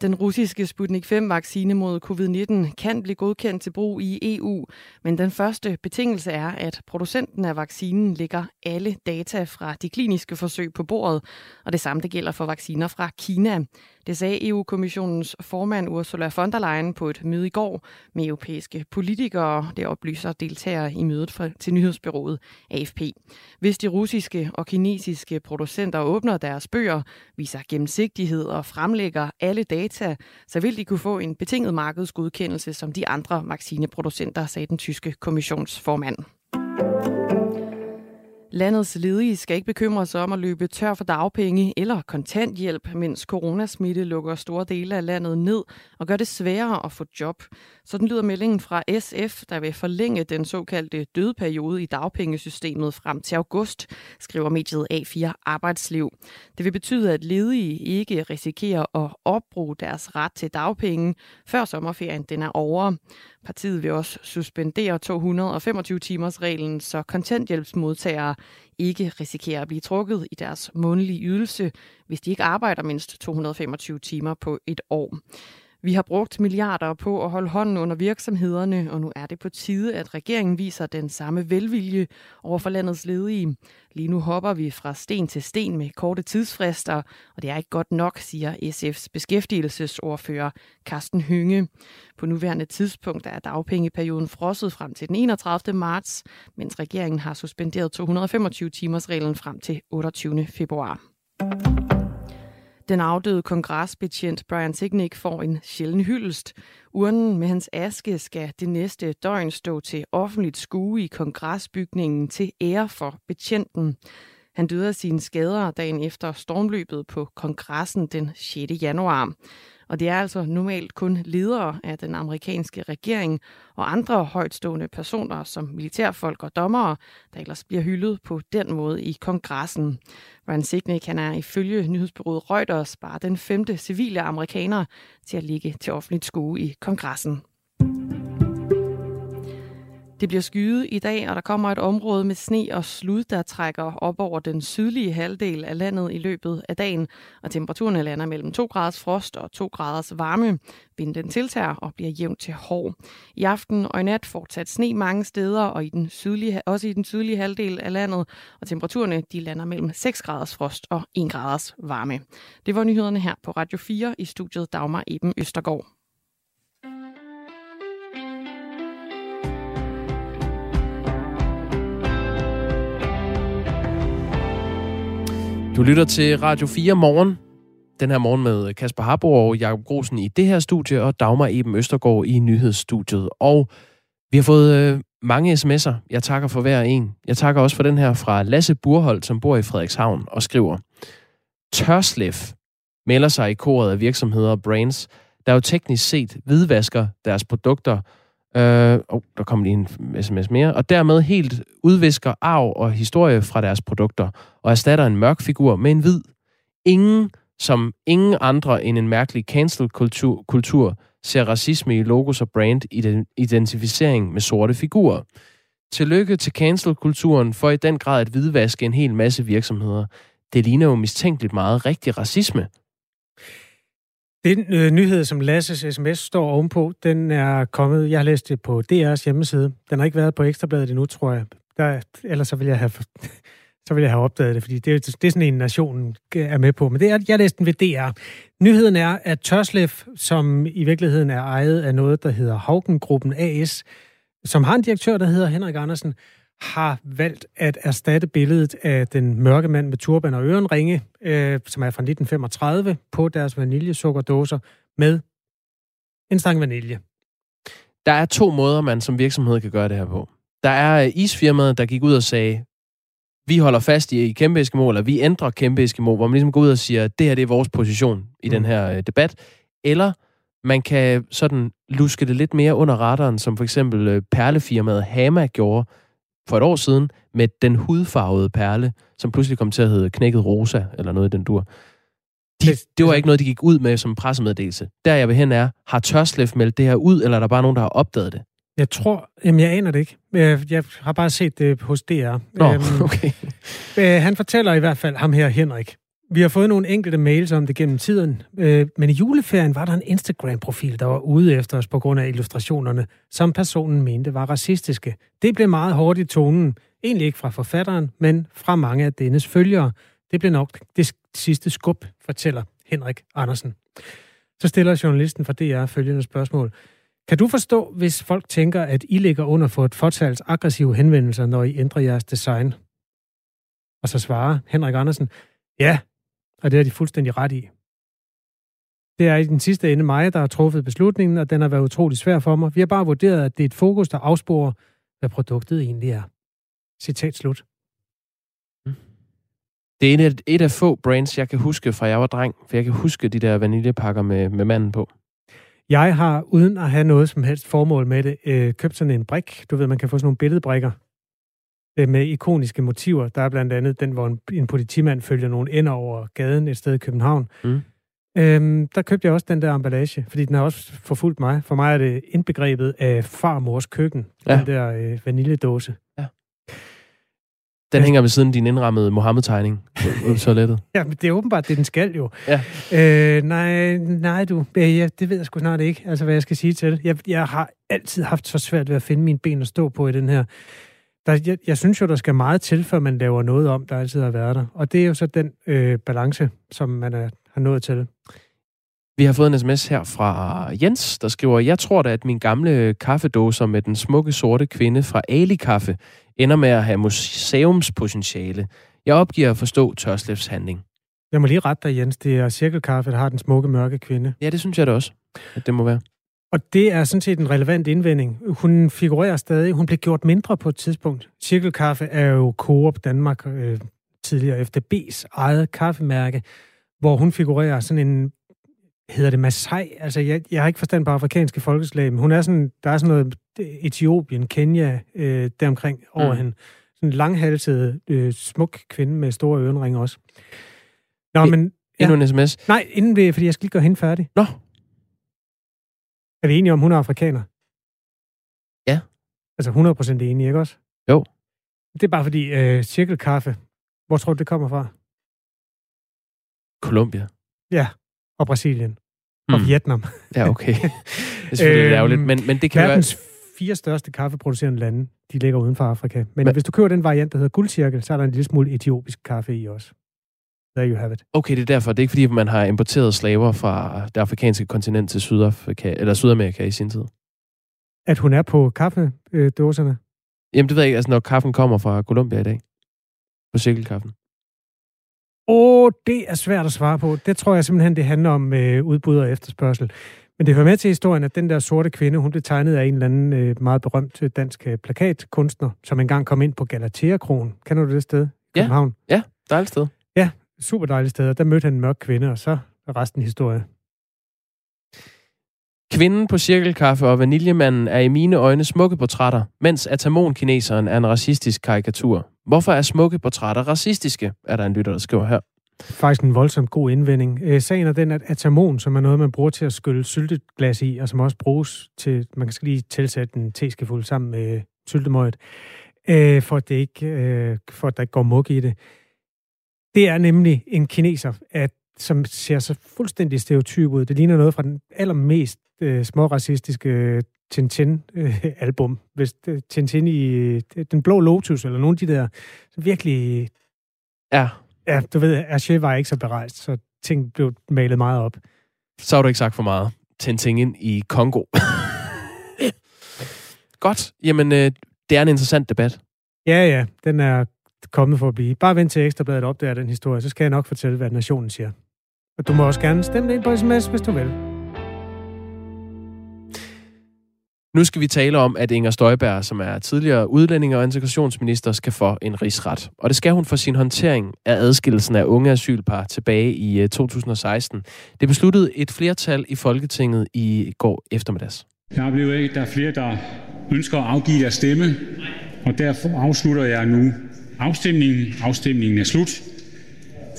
Den russiske Sputnik 5-vaccine mod covid-19 kan blive godkendt til brug i EU, men den første betingelse er, at producenten af vaccinen lægger alle data fra de kliniske forsøg på bordet, og det samme det gælder for vacciner fra Kina. Det sagde EU-kommissionens formand Ursula von der Leyen på et møde i går med europæiske politikere. Det oplyser deltagere i mødet for, til nyhedsbyrået AFP. Hvis de russiske og kinesiske producenter åbner deres bøger, viser gennemsigtighed og fremlægger alle data, så vil de kunne få en betinget markedsgodkendelse som de andre vaccineproducenter, sagde den tyske kommissionsformand. Landets ledige skal ikke bekymre sig om at løbe tør for dagpenge eller kontanthjælp, mens coronasmitte lukker store dele af landet ned og gør det sværere at få job. Sådan lyder meldingen fra SF, der vil forlænge den såkaldte dødperiode i dagpengesystemet frem til august, skriver mediet A4 Arbejdsliv. Det vil betyde, at ledige ikke risikerer at opbruge deres ret til dagpenge, før sommerferien den er over. Partiet vil også suspendere 225-timers-reglen, så kontanthjælpsmodtagere ikke risikerer at blive trukket i deres månedlige ydelse, hvis de ikke arbejder mindst 225 timer på et år. Vi har brugt milliarder på at holde hånden under virksomhederne, og nu er det på tide, at regeringen viser den samme velvilje over for landets ledige. Lige nu hopper vi fra sten til sten med korte tidsfrister, og det er ikke godt nok, siger SF's beskæftigelsesordfører Carsten Hynge. På nuværende tidspunkt er dagpengeperioden frosset frem til den 31. marts, mens regeringen har suspenderet 225-timers-reglen frem til 28. februar. Den afdøde kongresbetjent Brian Sicknick får en sjælden hyldest. Urnen med hans aske skal det næste døgn stå til offentligt skue i kongresbygningen til ære for betjenten. Han døde af sine skader dagen efter stormløbet på kongressen den 6. januar. Og det er altså normalt kun ledere af den amerikanske regering og andre højtstående personer som militærfolk og dommere, der ellers bliver hyldet på den måde i kongressen. Ryan Signe han er ifølge nyhedsbyrået Reuters bare den femte civile amerikaner til at ligge til offentligt skue i kongressen. Det bliver skyet i dag, og der kommer et område med sne og slud, der trækker op over den sydlige halvdel af landet i løbet af dagen, og temperaturen lander mellem 2 graders frost og 2 graders varme. Vinden tiltager og bliver jævnt til hård. I aften og i nat fortsat sne mange steder, og i den sydlige, også i den sydlige halvdel af landet, og temperaturerne de lander mellem 6 graders frost og 1 graders varme. Det var nyhederne her på Radio 4 i studiet Dagmar Eben Østergaard. Du lytter til Radio 4 morgen. Den her morgen med Kasper Harbo og Jakob Grosen i det her studie, og Dagmar Eben Østergaard i nyhedsstudiet. Og vi har fået øh, mange sms'er. Jeg takker for hver en. Jeg takker også for den her fra Lasse Burholdt, som bor i Frederikshavn, og skriver, Tørslef melder sig i koret af virksomheder og brands, der jo teknisk set hvidvasker deres produkter, Øh, oh, der kom lige en sms mere. Og dermed helt udvisker arv og historie fra deres produkter, og erstatter en mørk figur med en hvid. Ingen, som ingen andre end en mærkelig cancel-kultur kultur, ser racisme i logos og brand identificering med sorte figurer. tillykke til cancel-kulturen for i den grad at hvidvaske en hel masse virksomheder. Det ligner jo mistænkeligt meget rigtig racisme. Den øh, nyhed, som Lasses sms står ovenpå, den er kommet, jeg har læst det på DR's hjemmeside. Den har ikke været på Ekstrabladet endnu, tror jeg. Der, ellers så vil jeg have, så vil jeg have opdaget det, fordi det, det er sådan en, nationen er med på. Men det er, jeg læste den ved DR. Nyheden er, at Tørslev, som i virkeligheden er ejet af noget, der hedder Haugengruppen AS, som har en direktør, der hedder Henrik Andersen, har valgt at erstatte billedet af den mørke mand med turban og ørenringe, øh, som er fra 1935, på deres vaniljesukkerdåser med en stang vanilje. Der er to måder, man som virksomhed kan gøre det her på. Der er isfirmaet, der gik ud og sagde, vi holder fast i kæmpe Eskimo, eller vi ændrer kæmpe Eskimo, hvor man ligesom går ud og siger, det her det er vores position i mm. den her øh, debat. Eller man kan sådan luske det lidt mere under radaren, som for eksempel øh, perlefirmaet Hama gjorde for et år siden, med den hudfarvede perle, som pludselig kom til at hedde knækket rosa, eller noget i den dur. De, det var ikke noget, de gik ud med som pressemeddelelse. Der jeg vil hen er, har Tørslef meldt det her ud, eller er der bare nogen, der har opdaget det? Jeg tror, jamen jeg aner det ikke. Jeg har bare set det hos DR. Nå, øhm, okay. Øh, han fortæller i hvert fald, ham her Henrik, vi har fået nogle enkelte mails om det gennem tiden, øh, men i juleferien var der en Instagram-profil, der var ude efter os på grund af illustrationerne, som personen mente var racistiske. Det blev meget hårdt i tonen, egentlig ikke fra forfatteren, men fra mange af dennes følgere. Det blev nok det sidste skub, fortæller Henrik Andersen. Så stiller journalisten fra DR følgende spørgsmål. Kan du forstå, hvis folk tænker, at I ligger under for et fortals aggressive henvendelser, når I ændrer jeres design? Og så svarer Henrik Andersen, ja, og det er de fuldstændig ret i. Det er i den sidste ende mig, der har truffet beslutningen, og den har været utrolig svær for mig. Vi har bare vurderet, at det er et fokus, der afsporer, hvad produktet egentlig er. Citat slut. Mm. Det er et, et af få brands, jeg kan huske fra jeg var dreng, for jeg kan huske de der vaniljepakker med, med manden på. Jeg har, uden at have noget som helst formål med det, øh, købt sådan en brik. Du ved, man kan få sådan nogle billedbrikker med ikoniske motiver. Der er blandt andet den, hvor en, en politimand følger nogle ender over gaden et sted i København. Mm. Øhm, der købte jeg også den der emballage, fordi den har også forfulgt mig. For mig er det indbegrebet af farmors køkken, ja. den der øh, vaniljedåse. Ja. Den hænger ved siden af din indrammede Mohammed-tegning på toilettet. ja, men det er åbenbart, det den skal jo. Ja. Øh, nej, nej du, ja, det ved jeg sgu snart ikke, altså hvad jeg skal sige til det. Jeg, jeg har altid haft så svært ved at finde mine ben at stå på i den her. Der, jeg, jeg synes jo, der skal meget til, før man laver noget om, der altid har været der. Og det er jo så den øh, balance, som man er, har nået til. Vi har fået en sms her fra Jens, der skriver, Jeg tror da, at min gamle kaffedåser med den smukke sorte kvinde fra Ali Kaffe ender med at have museumspotentiale. Jeg opgiver at forstå Tørslefs handling. Jeg må lige rette dig, Jens. Det er Cirkelkaffe, der har den smukke, mørke kvinde. Ja, det synes jeg da også, at det må være. Og det er sådan set en relevant indvending. Hun figurerer stadig. Hun blev gjort mindre på et tidspunkt. Cirkelkaffe er jo Coop Danmark øh, tidligere FDB's eget kaffemærke, hvor hun figurerer sådan en hedder det Masai? Altså, jeg, jeg har ikke forstand på afrikanske folkeslag, men hun er sådan, der er sådan noget Etiopien, Kenya, øh, deromkring over mm. hende. Sådan en langhalset, øh, smuk kvinde med store ørenringe også. Nå, men... Ja. Endnu en sms? Nej, inden det, fordi jeg skal lige gøre hende færdig. Nå. Er vi enige om, hun er afrikaner? Ja. Altså 100% enige, ikke også? Jo. Det er bare fordi, øh, cirkelkaffe, hvor tror du, det kommer fra? Colombia. Ja, og Brasilien. Og mm. Vietnam. Ja, okay. Det er selvfølgelig øhm, ærgerligt, men, men det kan verdens være... fire største kaffeproducerende lande, de ligger uden for Afrika. Men, men hvis du køber den variant, der hedder guldcirkel, så er der en lille smule etiopisk kaffe i også. There you have it. Okay, det er derfor. Det er ikke fordi, man har importeret slaver fra det afrikanske kontinent til Sydafrika, eller Sydamerika i sin tid. At hun er på kaffedåserne? Jamen, det ved jeg ikke. Altså, når kaffen kommer fra Colombia i dag. På cirkelkaffen. Åh, oh, det er svært at svare på. Det tror jeg simpelthen, det handler om øh, udbud og efterspørgsel. Men det hører med til historien, at den der sorte kvinde, hun blev tegnet af en eller anden øh, meget berømt øh, dansk øh, plakatkunstner, som engang kom ind på Galatea-kronen. Kender du det sted? København? Ja, ja dejligt sted. Super dejligt sted. Der mødte han en mørk kvinde, og så er resten historie. Kvinden på cirkelkaffe og vaniljemanden er i mine øjne smukke portrætter, mens atamon-kineseren er en racistisk karikatur. Hvorfor er smukke portrætter racistiske, er der en lytter, der skriver her. Faktisk en voldsomt god indvending. Øh, sagen er den, at atamon, som er noget, man bruger til at skylle syltetglas i, og som også bruges til, man kan lige tilsætte en teskefuld sammen med syltemøjet, øh, for, at det ikke, øh, for at der ikke går mug i det. Det er nemlig en kineser, at, som ser så fuldstændig stereotyp ud. Det ligner noget fra den allermest øh, småracistiske Tintin-album. Øh, Hvis øh, Tintin i øh, Den Blå Lotus, eller nogle af de der, virkelig... Ja. Ja, du ved, Hergé var ikke så berejst, så ting blev malet meget op. Så har du ikke sagt for meget. Tintin i Kongo. Godt. Jamen, øh, det er en interessant debat. Ja, ja. Den er kommet for at blive. Bare vent til Ekstrabladet opdager den historie, så skal jeg nok fortælle, hvad nationen siger. Og du må også gerne stemme det ind på sms, hvis du vil. Nu skal vi tale om, at Inger Støjberg, som er tidligere udlænding og integrationsminister, skal få en rigsret. Og det skal hun for sin håndtering af adskillelsen af unge asylpar tilbage i 2016. Øh, det besluttede et flertal i Folketinget i går eftermiddags. Jeg oplever ikke, at der er flere, der ønsker at afgive deres stemme, og derfor afslutter jeg nu afstemningen. Afstemningen er slut.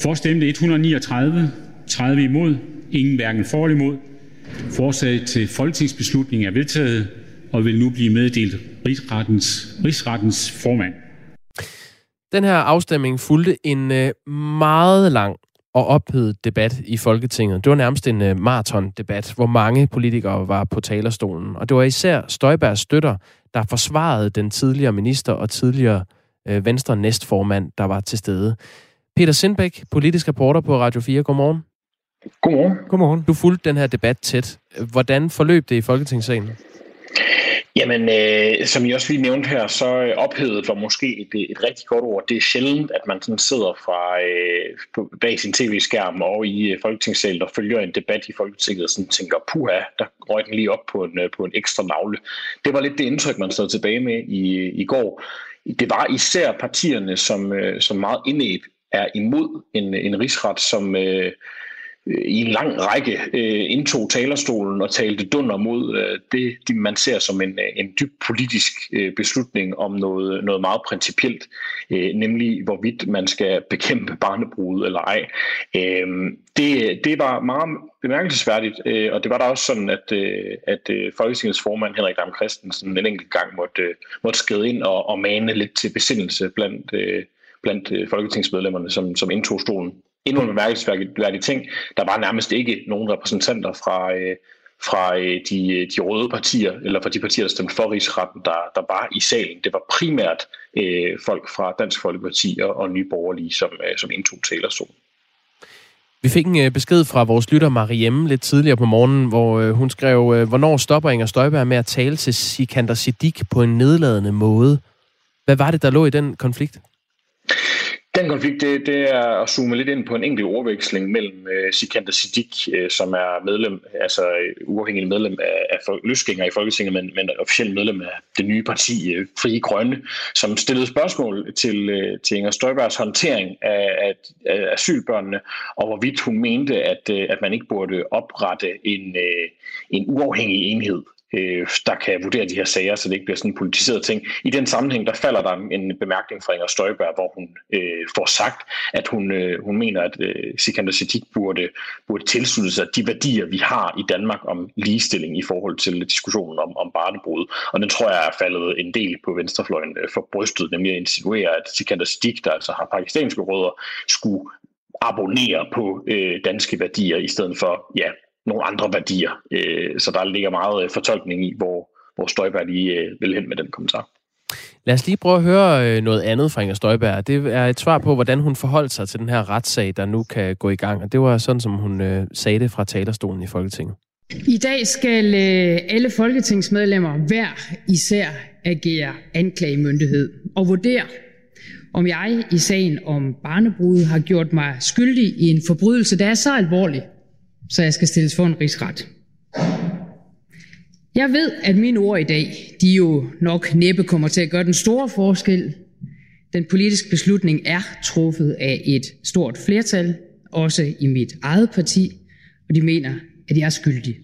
For stemte 139, 30 imod, ingen hverken for eller imod. Forslaget til folketingsbeslutning er vedtaget og vil nu blive meddelt rigsrettens, rigsrettens formand. Den her afstemning fulgte en øh, meget lang og ophedet debat i Folketinget. Det var nærmest en uh, maraton-debat, hvor mange politikere var på talerstolen. Og det var især Støjbergs støtter, der forsvarede den tidligere minister og tidligere uh, Venstre næstformand, der var til stede. Peter Sindbæk, politisk reporter på Radio 4. Godmorgen. Godmorgen. Godmorgen. Du fulgte den her debat tæt. Hvordan forløb det i Folketingssalen? Jamen, øh, som I også lige nævnte her, så ophedet var måske et, et rigtig godt ord. Det er sjældent, at man sådan sidder fra, øh, bag sin tv-skærm og i øh, Folketingssalen og følger en debat i Folketinget og sådan tænker, puha, der røg den lige op på en, øh, på en ekstra navle. Det var lidt det indtryk, man stod tilbage med i, i går. Det var især partierne, som, øh, som meget indæb er imod en, en rigsret, som... Øh, i en lang række øh, indtog talerstolen og talte dunder mod øh, det, de man ser som en, øh, en dyb politisk øh, beslutning om noget, noget meget principielt, øh, nemlig hvorvidt man skal bekæmpe barnebrud eller ej. Øh, det, det var meget bemærkelsesværdigt, øh, og det var da også sådan, at, øh, at øh, Folketingets formand Henrik Dam Christensen en enkelt gang måtte, øh, måtte skride ind og, og mane lidt til besindelse blandt, øh, blandt øh, folketingsmedlemmerne, som, som indtog stolen endnu en bemærkelsesværdig ting. Der var nærmest ikke nogen repræsentanter fra, øh, fra øh, de, de røde partier, eller fra de partier, der stemte for rigsretten, der, der var i salen. Det var primært øh, folk fra Dansk Folkeparti og, og Nye Borgerlige, som, øh, som indtog talerstolen. Vi fik en øh, besked fra vores lytter Mariemme lidt tidligere på morgenen, hvor øh, hun skrev, øh, hvornår stopper Inger Støjberg med at tale til Sikander Siddiq på en nedladende måde. Hvad var det, der lå i den konflikt? Den konflikt, det, det er at zoome lidt ind på en enkelt ordveksling mellem øh, Sikander Siddiq, øh, som er medlem, altså øh, uafhængig medlem af, af løsgænger i Folketinget, men, men officielt medlem af det nye parti, øh, Frie Grønne, som stillede spørgsmål til, øh, til Inger Støjbergs håndtering af, af, af asylbørnene, og hvorvidt hun mente, at, øh, at man ikke burde oprette en, øh, en uafhængig enhed øh, der kan vurdere de her sager, så det ikke bliver sådan en politiseret ting. I den sammenhæng, der falder der en bemærkning fra Inger Støjberg, hvor hun øh, får sagt, at hun, øh, hun mener, at øh, Sikander Siddiq burde, burde tilslutte sig de værdier, vi har i Danmark om ligestilling i forhold til diskussionen om, om barnebrud. Og den tror jeg er faldet en del på venstrefløjen øh, for brystet, nemlig at insinuere, at Sikander Siddiq, der altså har pakistanske rødder, skulle abonnere på øh, danske værdier i stedet for ja, nogle andre værdier. Øh, så der ligger meget øh, fortolkning i, hvor, hvor Støjberg lige øh, vil hen med den kommentar. Lad os lige prøve at høre noget andet fra Inger Støjberg. Det er et svar på, hvordan hun forholdt sig til den her retssag, der nu kan gå i gang. Og det var sådan, som hun øh, sagde det fra talerstolen i Folketinget. I dag skal øh, alle folketingsmedlemmer hver især agere anklagemyndighed og vurdere, om jeg i sagen om barnebrud har gjort mig skyldig i en forbrydelse, der er så alvorlig, så jeg skal stilles for en rigsret. Jeg ved, at mine ord i dag, de jo nok næppe kommer til at gøre den store forskel. Den politiske beslutning er truffet af et stort flertal, også i mit eget parti, og de mener, at jeg er skyldig.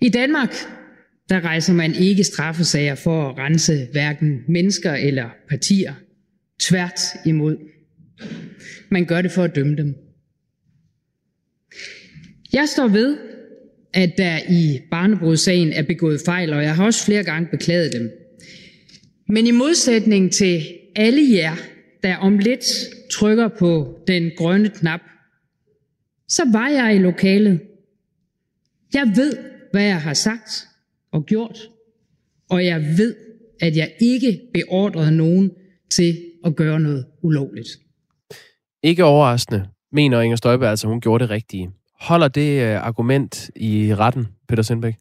I Danmark, der rejser man ikke straffesager for at rense hverken mennesker eller partier. Tvært imod. Man gør det for at dømme dem. Jeg står ved, at der i barnebrudssagen er begået fejl, og jeg har også flere gange beklaget dem. Men i modsætning til alle jer, der om lidt trykker på den grønne knap, så var jeg i lokalet. Jeg ved, hvad jeg har sagt og gjort, og jeg ved, at jeg ikke beordrede nogen til at gøre noget ulovligt. Ikke overraskende mener Inger Støjberg altså, hun gjorde det rigtige. Holder det øh, argument i retten, Peter Sindbæk?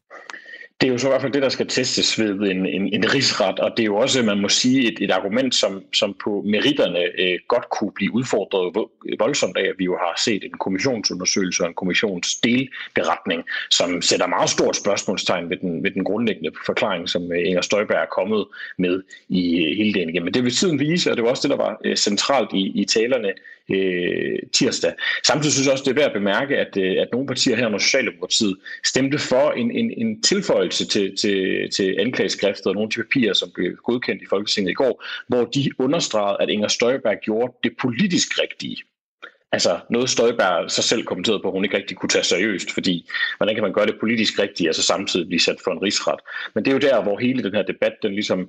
Det er jo så i hvert fald det, der skal testes ved en, en, en rigsret, og det er jo også, man må sige, et, et argument, som, som på meritterne øh, godt kunne blive udfordret voldsomt af, at vi jo har set en kommissionsundersøgelse og en kommissionsdelberetning, som sætter meget stort spørgsmålstegn ved den, ved den grundlæggende forklaring, som øh, Inger Støjberg er kommet med i øh, hele den igen. Men det vil tiden vise, og det var også det, der var øh, centralt i, i talerne øh, tirsdag. Samtidig synes jeg også, det er værd at bemærke, at, øh, at nogle partier her under Socialdemokratiet stemte for en, en, en tilføjelse til, til, til anklageskriftet og nogle af de papirer, som blev godkendt i Folketinget i går, hvor de understregede, at Inger Støjberg gjorde det politisk rigtige altså noget Støjberg så selv kommenterede på, at hun ikke rigtig kunne tage seriøst, fordi hvordan kan man gøre det politisk rigtigt, og så samtidig blive sat for en rigsret. Men det er jo der, hvor hele den her debat, den ligesom,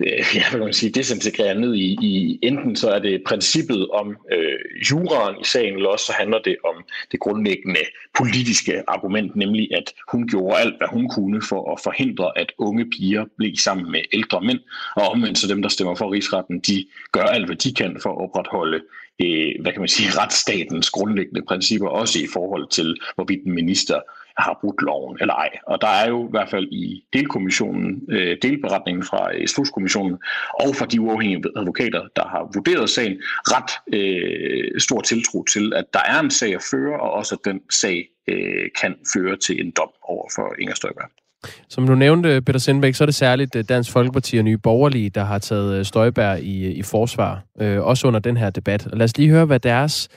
øh, ja, hvad kan man sige, desintegrerer ned i, i, enten så er det princippet om øh, juraen i sagen, eller også så handler det om det grundlæggende politiske argument, nemlig at hun gjorde alt, hvad hun kunne for at forhindre, at unge piger blev sammen med ældre mænd, og omvendt så dem, der stemmer for rigsretten, de gør alt, hvad de kan for at opretholde øh, hvad kan man sige, retsstatens grundlæggende principper, også i forhold til, hvorvidt en minister har brudt loven eller ej. Og der er jo i hvert fald i delkommissionen, øh, delberetningen fra øh, Slutskommissionen og fra de uafhængige advokater, der har vurderet sagen, ret øh, stor tiltro til, at der er en sag at føre, og også at den sag øh, kan føre til en dom over for Inger Støjberg. Som du nævnte, Peter Sindbæk, så er det særligt øh, Dansk Folkeparti og Nye Borgerlige, der har taget Støjbær Støjberg i, i forsvar, øh, også under den her debat. Og lad os lige høre, hvad deres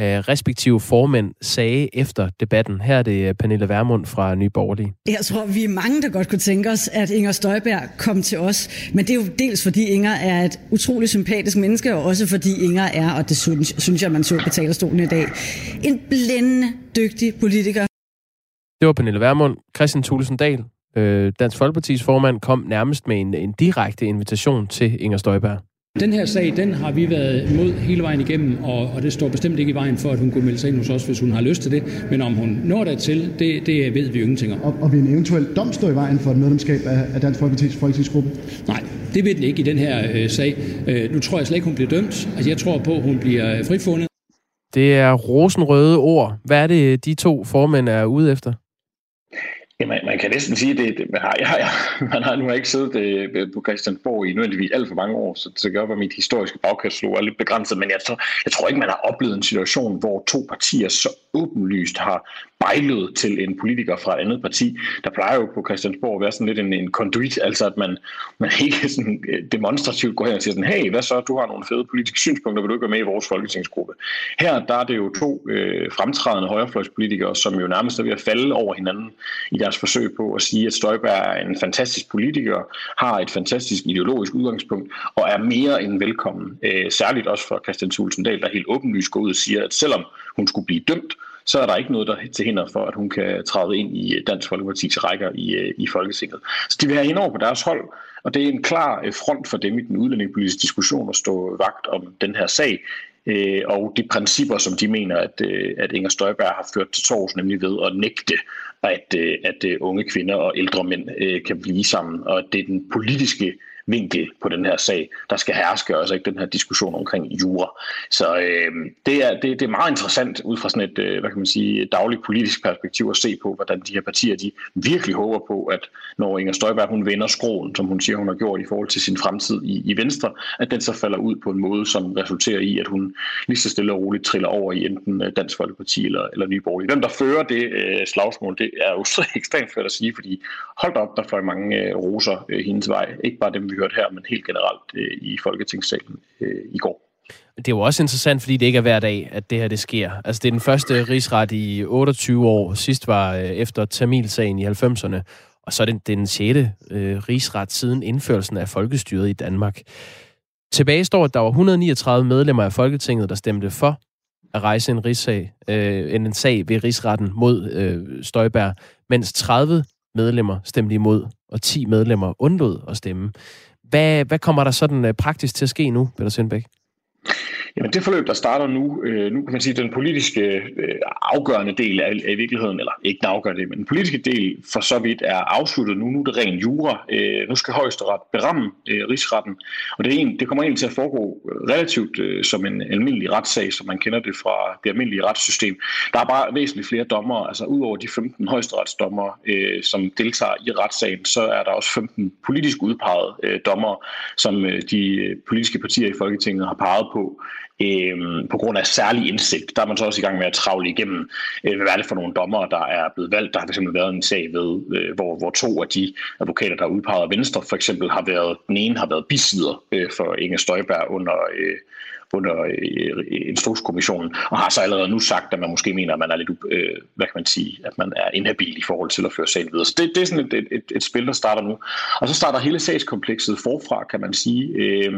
øh, respektive formænd sagde efter debatten. Her er det øh, Pernille Vermund fra Nye Borgerlige. Jeg tror, vi er mange, der godt kunne tænke os, at Inger Støjberg kom til os. Men det er jo dels fordi Inger er et utroligt sympatisk menneske, og også fordi Inger er, og det synes, synes jeg, man så på talerstolen i dag, en blændende dygtig politiker. Det var Pernille Vermund. Christian Thulesen Dahl, øh, Dansk Folkepartis formand, kom nærmest med en, en direkte invitation til Inger Støjberg. Den her sag, den har vi været imod hele vejen igennem, og, og det står bestemt ikke i vejen for, at hun kunne melde sig ind hos os, hvis hun har lyst til det. Men om hun når dertil, det, det ved vi jo ingenting om. Og, og vil en eventuel dom stå i vejen for et medlemskab af, af Dansk Folkepartis folketingsgruppe? Nej, det vil den ikke i den her øh, sag. Øh, nu tror jeg slet ikke, hun bliver dømt. Altså, jeg tror på, at hun bliver frifundet. Det er rosenrøde ord. Hvad er det, de to formænd er ude efter? Ja, man, man kan næsten sige, det, det man, har, ja, ja, man har nu har ikke siddet øh, på Christiansborg i nødvendigvis alt for mange år, så det gør, at mit historiske bagkatalog er lidt begrænset, men jeg tror, jeg tror ikke, man har oplevet en situation, hvor to partier så åbenlyst har bejlet til en politiker fra et andet parti. Der plejer jo på Christiansborg at være sådan lidt en, en conduit, altså at man, man ikke sådan øh, demonstrativt går hen og siger sådan, hey, hvad så, du har nogle fede politiske synspunkter, vil du ikke være med i vores folketingsgruppe? Her der er det jo to øh, fremtrædende højrefløjspolitikere, som jo nærmest er ved at falde over hinanden i deres forsøg på at sige, at Støjberg er en fantastisk politiker, har et fantastisk ideologisk udgangspunkt og er mere end velkommen. Øh, særligt også for Christian Thulsen Dahl, der helt åbenlyst går ud og siger, at selvom hun skulle blive dømt, så er der ikke noget, der til hinder for, at hun kan træde ind i Dansk Folkeparti's rækker i, øh, i Folketinget. Så de vil have hende over på deres hold, og det er en klar øh, front for dem i den udlændingepolitiske diskussion at stå vagt om den her sag, øh, og de principper, som de mener, at, øh, at Inger Støjberg har ført til tors, nemlig ved at nægte, at, at unge kvinder og ældre mænd kan blive sammen, og at det er den politiske vinkel på den her sag, der skal herske, også ikke den her diskussion omkring jura. Så øh, det, er, det, det er meget interessant ud fra sådan et, øh, hvad kan man sige, dagligt politisk perspektiv at se på, hvordan de her partier, de virkelig håber på, at når Inger Støjberg, hun vender skroen, som hun siger, hun har gjort i forhold til sin fremtid i, i Venstre, at den så falder ud på en måde, som resulterer i, at hun lige så stille og roligt triller over i enten øh, Dansk Folkeparti eller, eller Nye Borgerlige. Hvem der fører det øh, slagsmål, det er jo så ekstremt svært at sige, fordi hold op, der fløj mange øh, roser øh, hendes vej. Ikke bare dem, vi hørt her, men helt generelt øh, i Folketingssalen øh, i går. Det er jo også interessant, fordi det ikke er hver dag, at det her det sker. Altså, det er den første rigsret i 28 år. Sidst var øh, efter Tamilsagen i 90'erne. Og så er det den 6. Øh, rigsret siden indførelsen af folkestyret i Danmark. Tilbage står, at der var 139 medlemmer af Folketinget, der stemte for at rejse en rigssag, øh, en sag ved rigsretten mod øh, Støjberg, mens 30 medlemmer stemte imod, og 10 medlemmer undlod at stemme. Hvad, hvad kommer der sådan øh, praktisk til at ske nu, Peter Sindbæk? Jamen det forløb, der starter nu, øh, nu kan man sige, den politiske øh, afgørende del af, af virkeligheden, eller ikke den afgørende del, men den politiske del for så vidt er afsluttet nu. Nu er det ren jura. Øh, nu skal højesteret beramme øh, rigsretten, og det, er en, det kommer egentlig til at foregå øh, relativt øh, som en almindelig retssag, som man kender det fra det almindelige retssystem. Der er bare væsentligt flere dommer, altså udover de 15 højesteretsdommer, øh, som deltager i retssagen, så er der også 15 politisk udpegede øh, dommer, som øh, de øh, politiske partier i Folketinget har peget på øh, på grund af særlig indsigt. Der er man så også i gang med at travle igennem, øh, hvad er det for nogle dommer, der er blevet valgt. Der har fx været en sag, ved, øh, hvor, hvor to af de advokater, der er udpeget af Venstre, for eksempel har været, den ene har været bisider øh, for Inge Støjberg under, øh, under øh, Instrukskommissionen, og har så allerede nu sagt, at man måske mener, at man er lidt, øh, hvad kan man sige, at man er inhabil i forhold til at føre sagen videre. Så det, det er sådan et, et, et, et spil, der starter nu. Og så starter hele sagskomplekset forfra, kan man sige. Øh,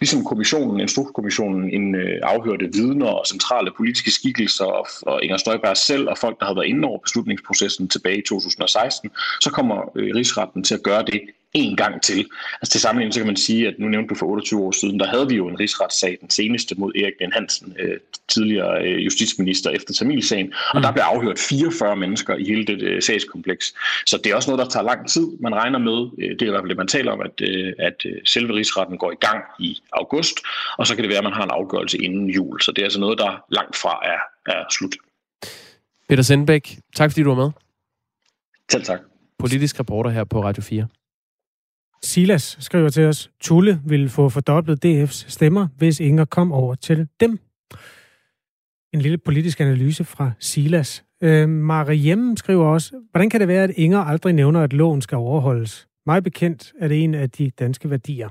ligesom kommissionen, Instrukskommissionen, en øh, afhørte vidner og centrale politiske skikkelser, og, og Inger Støjberg selv, og folk, der har været inde over beslutningsprocessen tilbage i 2016, så kommer øh, rigsretten til at gøre det en gang til. Altså til sammenligning, så kan man sige, at nu nævnte du for 28 år siden, der havde vi jo en rigsretssag, den seneste mod Erik Den Hansen, øh, tidligere øh, justitsminister efter Tamilsagen, og mm. der blev afhørt 44 mennesker i hele det øh, sagskompleks. Så det er også noget, der tager lang tid. Man regner med, det er i hvert fald det, man taler om, at, at selve rigsretten går i gang i august, og så kan det være, at man har en afgørelse inden jul. Så det er altså noget, der langt fra er, er slut. Peter Sendbæk, tak fordi du var med. Selv tak. Politisk reporter her på Radio 4. Silas skriver til os, Tulle ville få fordoblet DF's stemmer, hvis Inger kom over til dem. En lille politisk analyse fra Silas. Øh, Mariem skriver også, hvordan kan det være, at Inger aldrig nævner, at loven skal overholdes? Mig bekendt er det en af de danske værdier.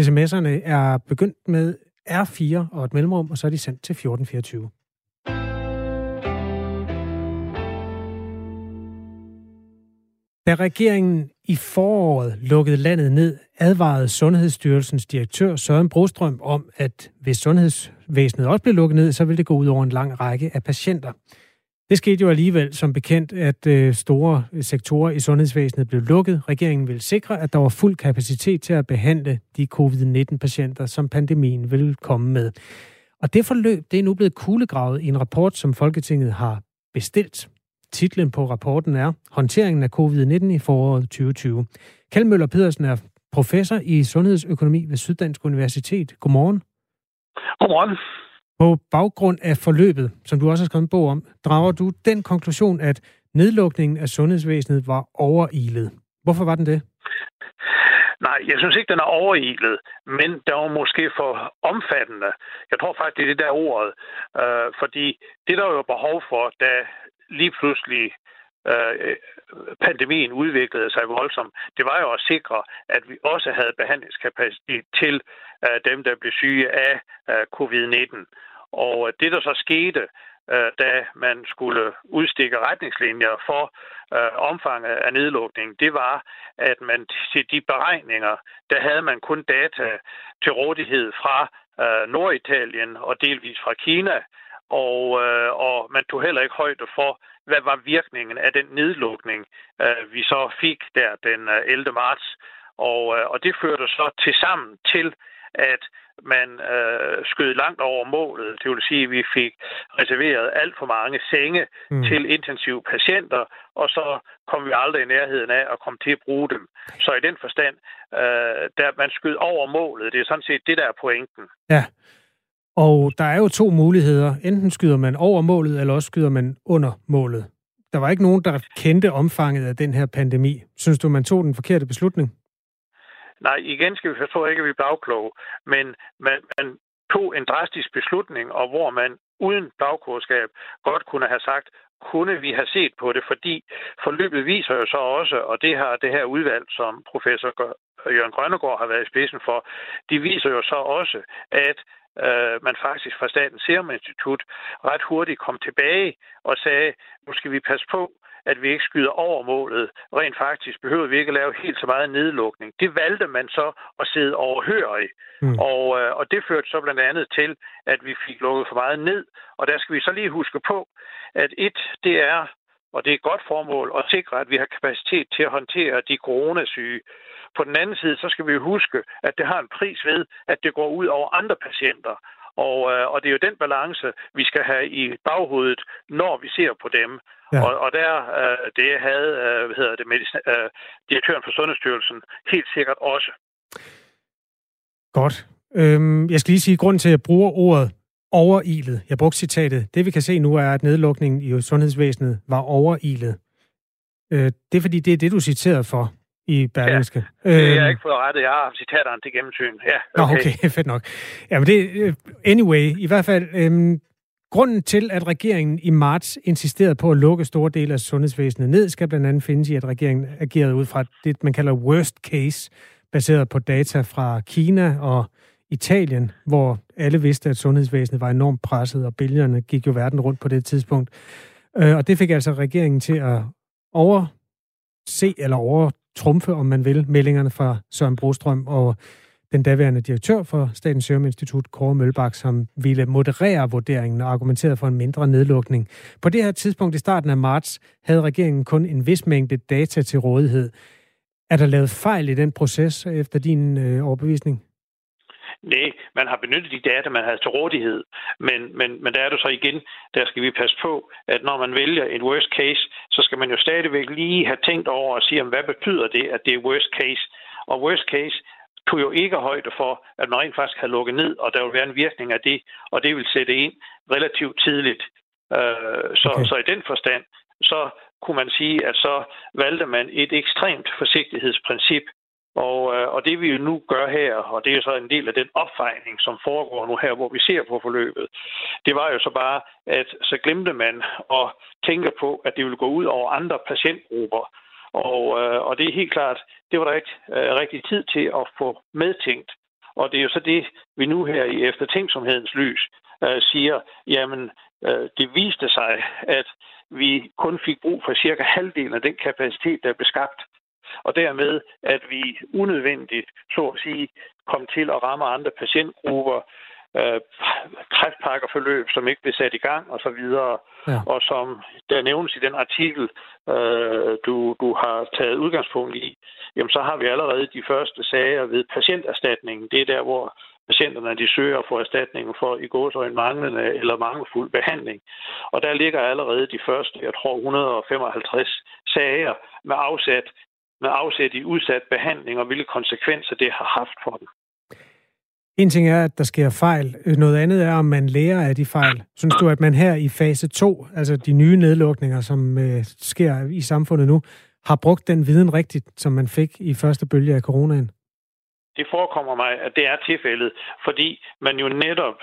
SMS'erne er begyndt med R4 og et mellemrum, og så er de sendt til 1424. Da regeringen i foråret lukkede landet ned, advarede Sundhedsstyrelsens direktør Søren Brostrøm om, at hvis sundhedsvæsenet også blev lukket ned, så ville det gå ud over en lang række af patienter. Det skete jo alligevel som bekendt, at øh, store øh, sektorer i sundhedsvæsenet blev lukket. Regeringen ville sikre, at der var fuld kapacitet til at behandle de covid-19-patienter, som pandemien ville komme med. Og det forløb det er nu blevet kuglegravet i en rapport, som Folketinget har bestilt. Titlen på rapporten er Håndteringen af covid-19 i foråret 2020. Kjeld Møller Pedersen er professor i sundhedsøkonomi ved Syddansk Universitet. Godmorgen. Godmorgen. På baggrund af forløbet, som du også har skrevet en bog om, drager du den konklusion, at nedlukningen af sundhedsvæsenet var overilet. Hvorfor var den det? Nej, jeg synes ikke, den er overilet, men der var måske for omfattende. Jeg tror faktisk, det er det der ordet. Øh, fordi det, der var behov for, da lige pludselig øh, pandemien udviklede sig voldsomt, det var jo at sikre, at vi også havde behandlingskapacitet til øh, dem, der blev syge af øh, covid-19. Og øh, det, der så skete, øh, da man skulle udstikke retningslinjer for øh, omfanget af nedlukningen, det var, at man til de beregninger, der havde man kun data til rådighed fra øh, Norditalien og delvis fra Kina, og, øh, og man tog heller ikke højde for, hvad var virkningen af den nedlukning, øh, vi så fik der den øh, 11. marts. Og, øh, og det førte så til sammen til, at man øh, skød langt over målet. Det vil sige, at vi fik reserveret alt for mange senge mm. til intensive patienter, og så kom vi aldrig i nærheden af at komme til at bruge dem. Så i den forstand, øh, der man skød over målet, det er sådan set det, der er pointen. Ja, og der er jo to muligheder. Enten skyder man over målet, eller også skyder man under målet. Der var ikke nogen, der kendte omfanget af den her pandemi. Synes du, man tog den forkerte beslutning? Nej, igen skal vi forstå ikke, at vi er bagkloge, men man, man tog en drastisk beslutning, og hvor man uden bagklogskab godt kunne have sagt, kunne vi have set på det, fordi forløbet viser jo så også, og det har det her udvalg, som professor Jørgen Grønnegård har været i spidsen for, de viser jo så også, at øh, man faktisk fra Statens Serum Institut ret hurtigt kom tilbage og sagde, nu skal vi passe på, at vi ikke skyder over målet. Rent faktisk behøver vi ikke at lave helt så meget nedlukning. Det valgte man så at sidde overhørig. Mm. Og, øh, og det førte så blandt andet til, at vi fik lukket for meget ned. Og der skal vi så lige huske på, at et, det er og det er et godt formål at sikre, at vi har kapacitet til at håndtere de coronasyge. På den anden side, så skal vi huske, at det har en pris ved, at det går ud over andre patienter. Og, øh, og det er jo den balance, vi skal have i baghovedet, når vi ser på dem. Ja. Og, og der, øh, det havde øh, hvad hedder det, medicin, direktøren for Sundhedsstyrelsen helt sikkert også. Godt. Øhm, jeg skal lige sige, at grunden til, at jeg bruger ordet overilet, jeg brugte citatet, det vi kan se nu er, at nedlukningen i sundhedsvæsenet var overilet. Øh, det er fordi, det er det, du citerede for i Berlingske. Ja, det har jeg ikke fået rettet. Jeg har haft citaterne til gennemsyn. Ja, okay. Nå, okay, fedt nok. Ja, men det, øh, anyway, i hvert fald, øhm, grunden til, at regeringen i marts insisterede på at lukke store dele af sundhedsvæsenet ned, skal blandt andet findes i, at regeringen agerede ud fra det, man kalder worst case, baseret på data fra Kina og Italien, hvor alle vidste, at sundhedsvæsenet var enormt presset, og billederne gik jo verden rundt på det tidspunkt. Øh, og det fik altså regeringen til at overse eller overtrumfe, om man vil, meldingerne fra Søren Brostrøm og den daværende direktør for Statens Serum Institut, Kåre Mølbak, som ville moderere vurderingen og argumenterede for en mindre nedlukning. På det her tidspunkt i starten af marts havde regeringen kun en vis mængde data til rådighed. Er der lavet fejl i den proces efter din øh, overbevisning? Nej, man har benyttet de data, man havde til rådighed. Men, men, men der er det så igen, der skal vi passe på, at når man vælger en worst case, så skal man jo stadigvæk lige have tænkt over og sige, hvad betyder det, at det er worst case? Og worst case tog jo ikke højde for, at man rent faktisk havde lukket ned, og der vil være en virkning af det, og det vil sætte ind relativt tidligt. Øh, så, okay. så i den forstand, så kunne man sige, at så valgte man et ekstremt forsigtighedsprincip, og, øh, og det vi jo nu gør her, og det er så en del af den opfejning, som foregår nu her, hvor vi ser på forløbet, det var jo så bare, at så glemte man at tænke på, at det ville gå ud over andre patientgrupper. Og, øh, og det er helt klart, det var der ikke øh, rigtig tid til at få medtænkt. Og det er jo så det, vi nu her i eftertænksomhedens lys øh, siger, jamen øh, det viste sig, at vi kun fik brug for cirka halvdelen af den kapacitet, der blev skabt og dermed, at vi unødvendigt, så at sige, kom til at ramme andre patientgrupper, øh, kræftpakkerforløb, som ikke blev sat i gang og så videre. Ja. Og som der nævnes i den artikel, øh, du, du har taget udgangspunkt i, jamen så har vi allerede de første sager ved patienterstatningen. Det er der, hvor patienterne de søger få erstatning for i en manglende eller mangelfuld behandling. Og der ligger allerede de første, jeg tror, 155 sager med afsat med afsæt i udsat behandling og hvilke konsekvenser det har haft for dem. En ting er, at der sker fejl. Noget andet er, om man lærer af de fejl. Synes du, at man her i fase 2, altså de nye nedlukninger, som øh, sker i samfundet nu, har brugt den viden rigtigt, som man fik i første bølge af coronaen? Det forekommer mig, at det er tilfældet, fordi man jo netop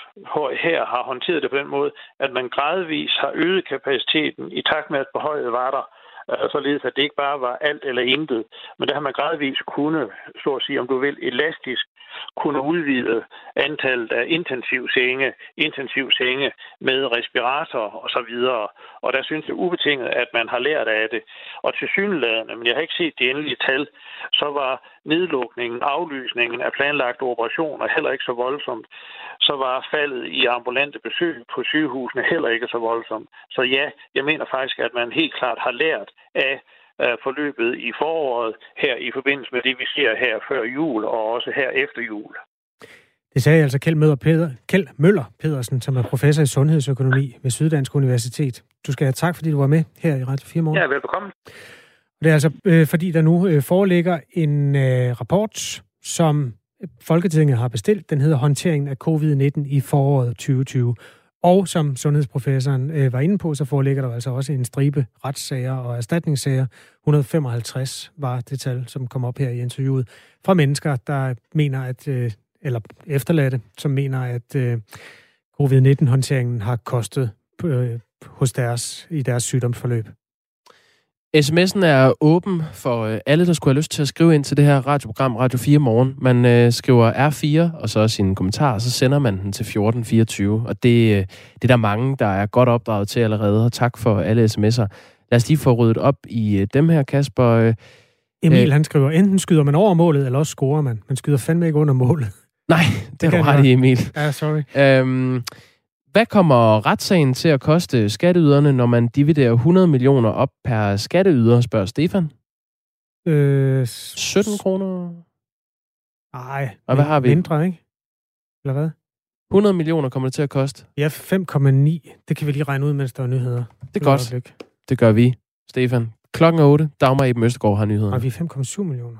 her har håndteret det på den måde, at man gradvis har øget kapaciteten i takt med, at behøjet var der Øh, således at det ikke bare var alt eller intet. Men der har man gradvist kunne, så at sige, om du vil, elastisk kunne udvide antallet af intensiv senge, intensiv senge med respirator og så videre. Og der synes jeg ubetinget, at man har lært af det. Og til synlædende, men jeg har ikke set de endelige tal, så var nedlukningen, aflysningen af planlagte operationer heller ikke så voldsomt. Så var faldet i ambulante besøg på sygehusene heller ikke så voldsomt. Så ja, jeg mener faktisk, at man helt klart har lært af forløbet i foråret her i forbindelse med det, vi ser her før jul og også her efter jul. Det sagde altså Kjeld Møller, Peder, Kjeld Møller Pedersen, som er professor i sundhedsøkonomi ved Syddansk Universitet. Du skal have tak, fordi du var med her i Radio 4 morgen. Ja, velbekomme. Det er altså, øh, fordi der nu øh, foreligger en øh, rapport, som Folketinget har bestilt. Den hedder Håndteringen af covid-19 i foråret 2020. Og som sundhedsprofessoren øh, var inde på, så foreligger der altså også en stribe retssager og erstatningssager. 155 var det tal, som kom op her i interviewet, fra mennesker, der mener, at, øh, eller efterladte, som mener, at øh, covid-19-håndteringen har kostet øh, hos deres, i deres sygdomsforløb. SMS'en er åben for øh, alle, der skulle have lyst til at skrive ind til det her radioprogram Radio 4 morgen. Man øh, skriver R4 og så sin kommentar, og så sender man den til 1424. Og det, øh, det er der mange, der er godt opdraget til allerede. Og tak for alle sms'er. Lad os lige få ryddet op i øh, dem her, Kasper. Øh, Emil, øh, han skriver, enten skyder man over målet, eller også scorer man. Man skyder fandme ikke under målet. Nej, det, det er ret i, Emil. Ja, sorry. Øhm, Hvad kommer retssagen til at koste skatteyderne, når man dividerer 100 millioner op per skatteyder, spørger Stefan? Øh, 17 kroner? Nej, Og hvad har vi? Mindre, ikke? Eller hvad? 100 millioner kommer det til at koste. Ja, 5,9. Det kan vi lige regne ud, mens der er nyheder. Det er godt. Det gør vi, Stefan. Klokken er 8. Dagmar Eben Østergaard har nyheder. Og vi er 5,7 millioner.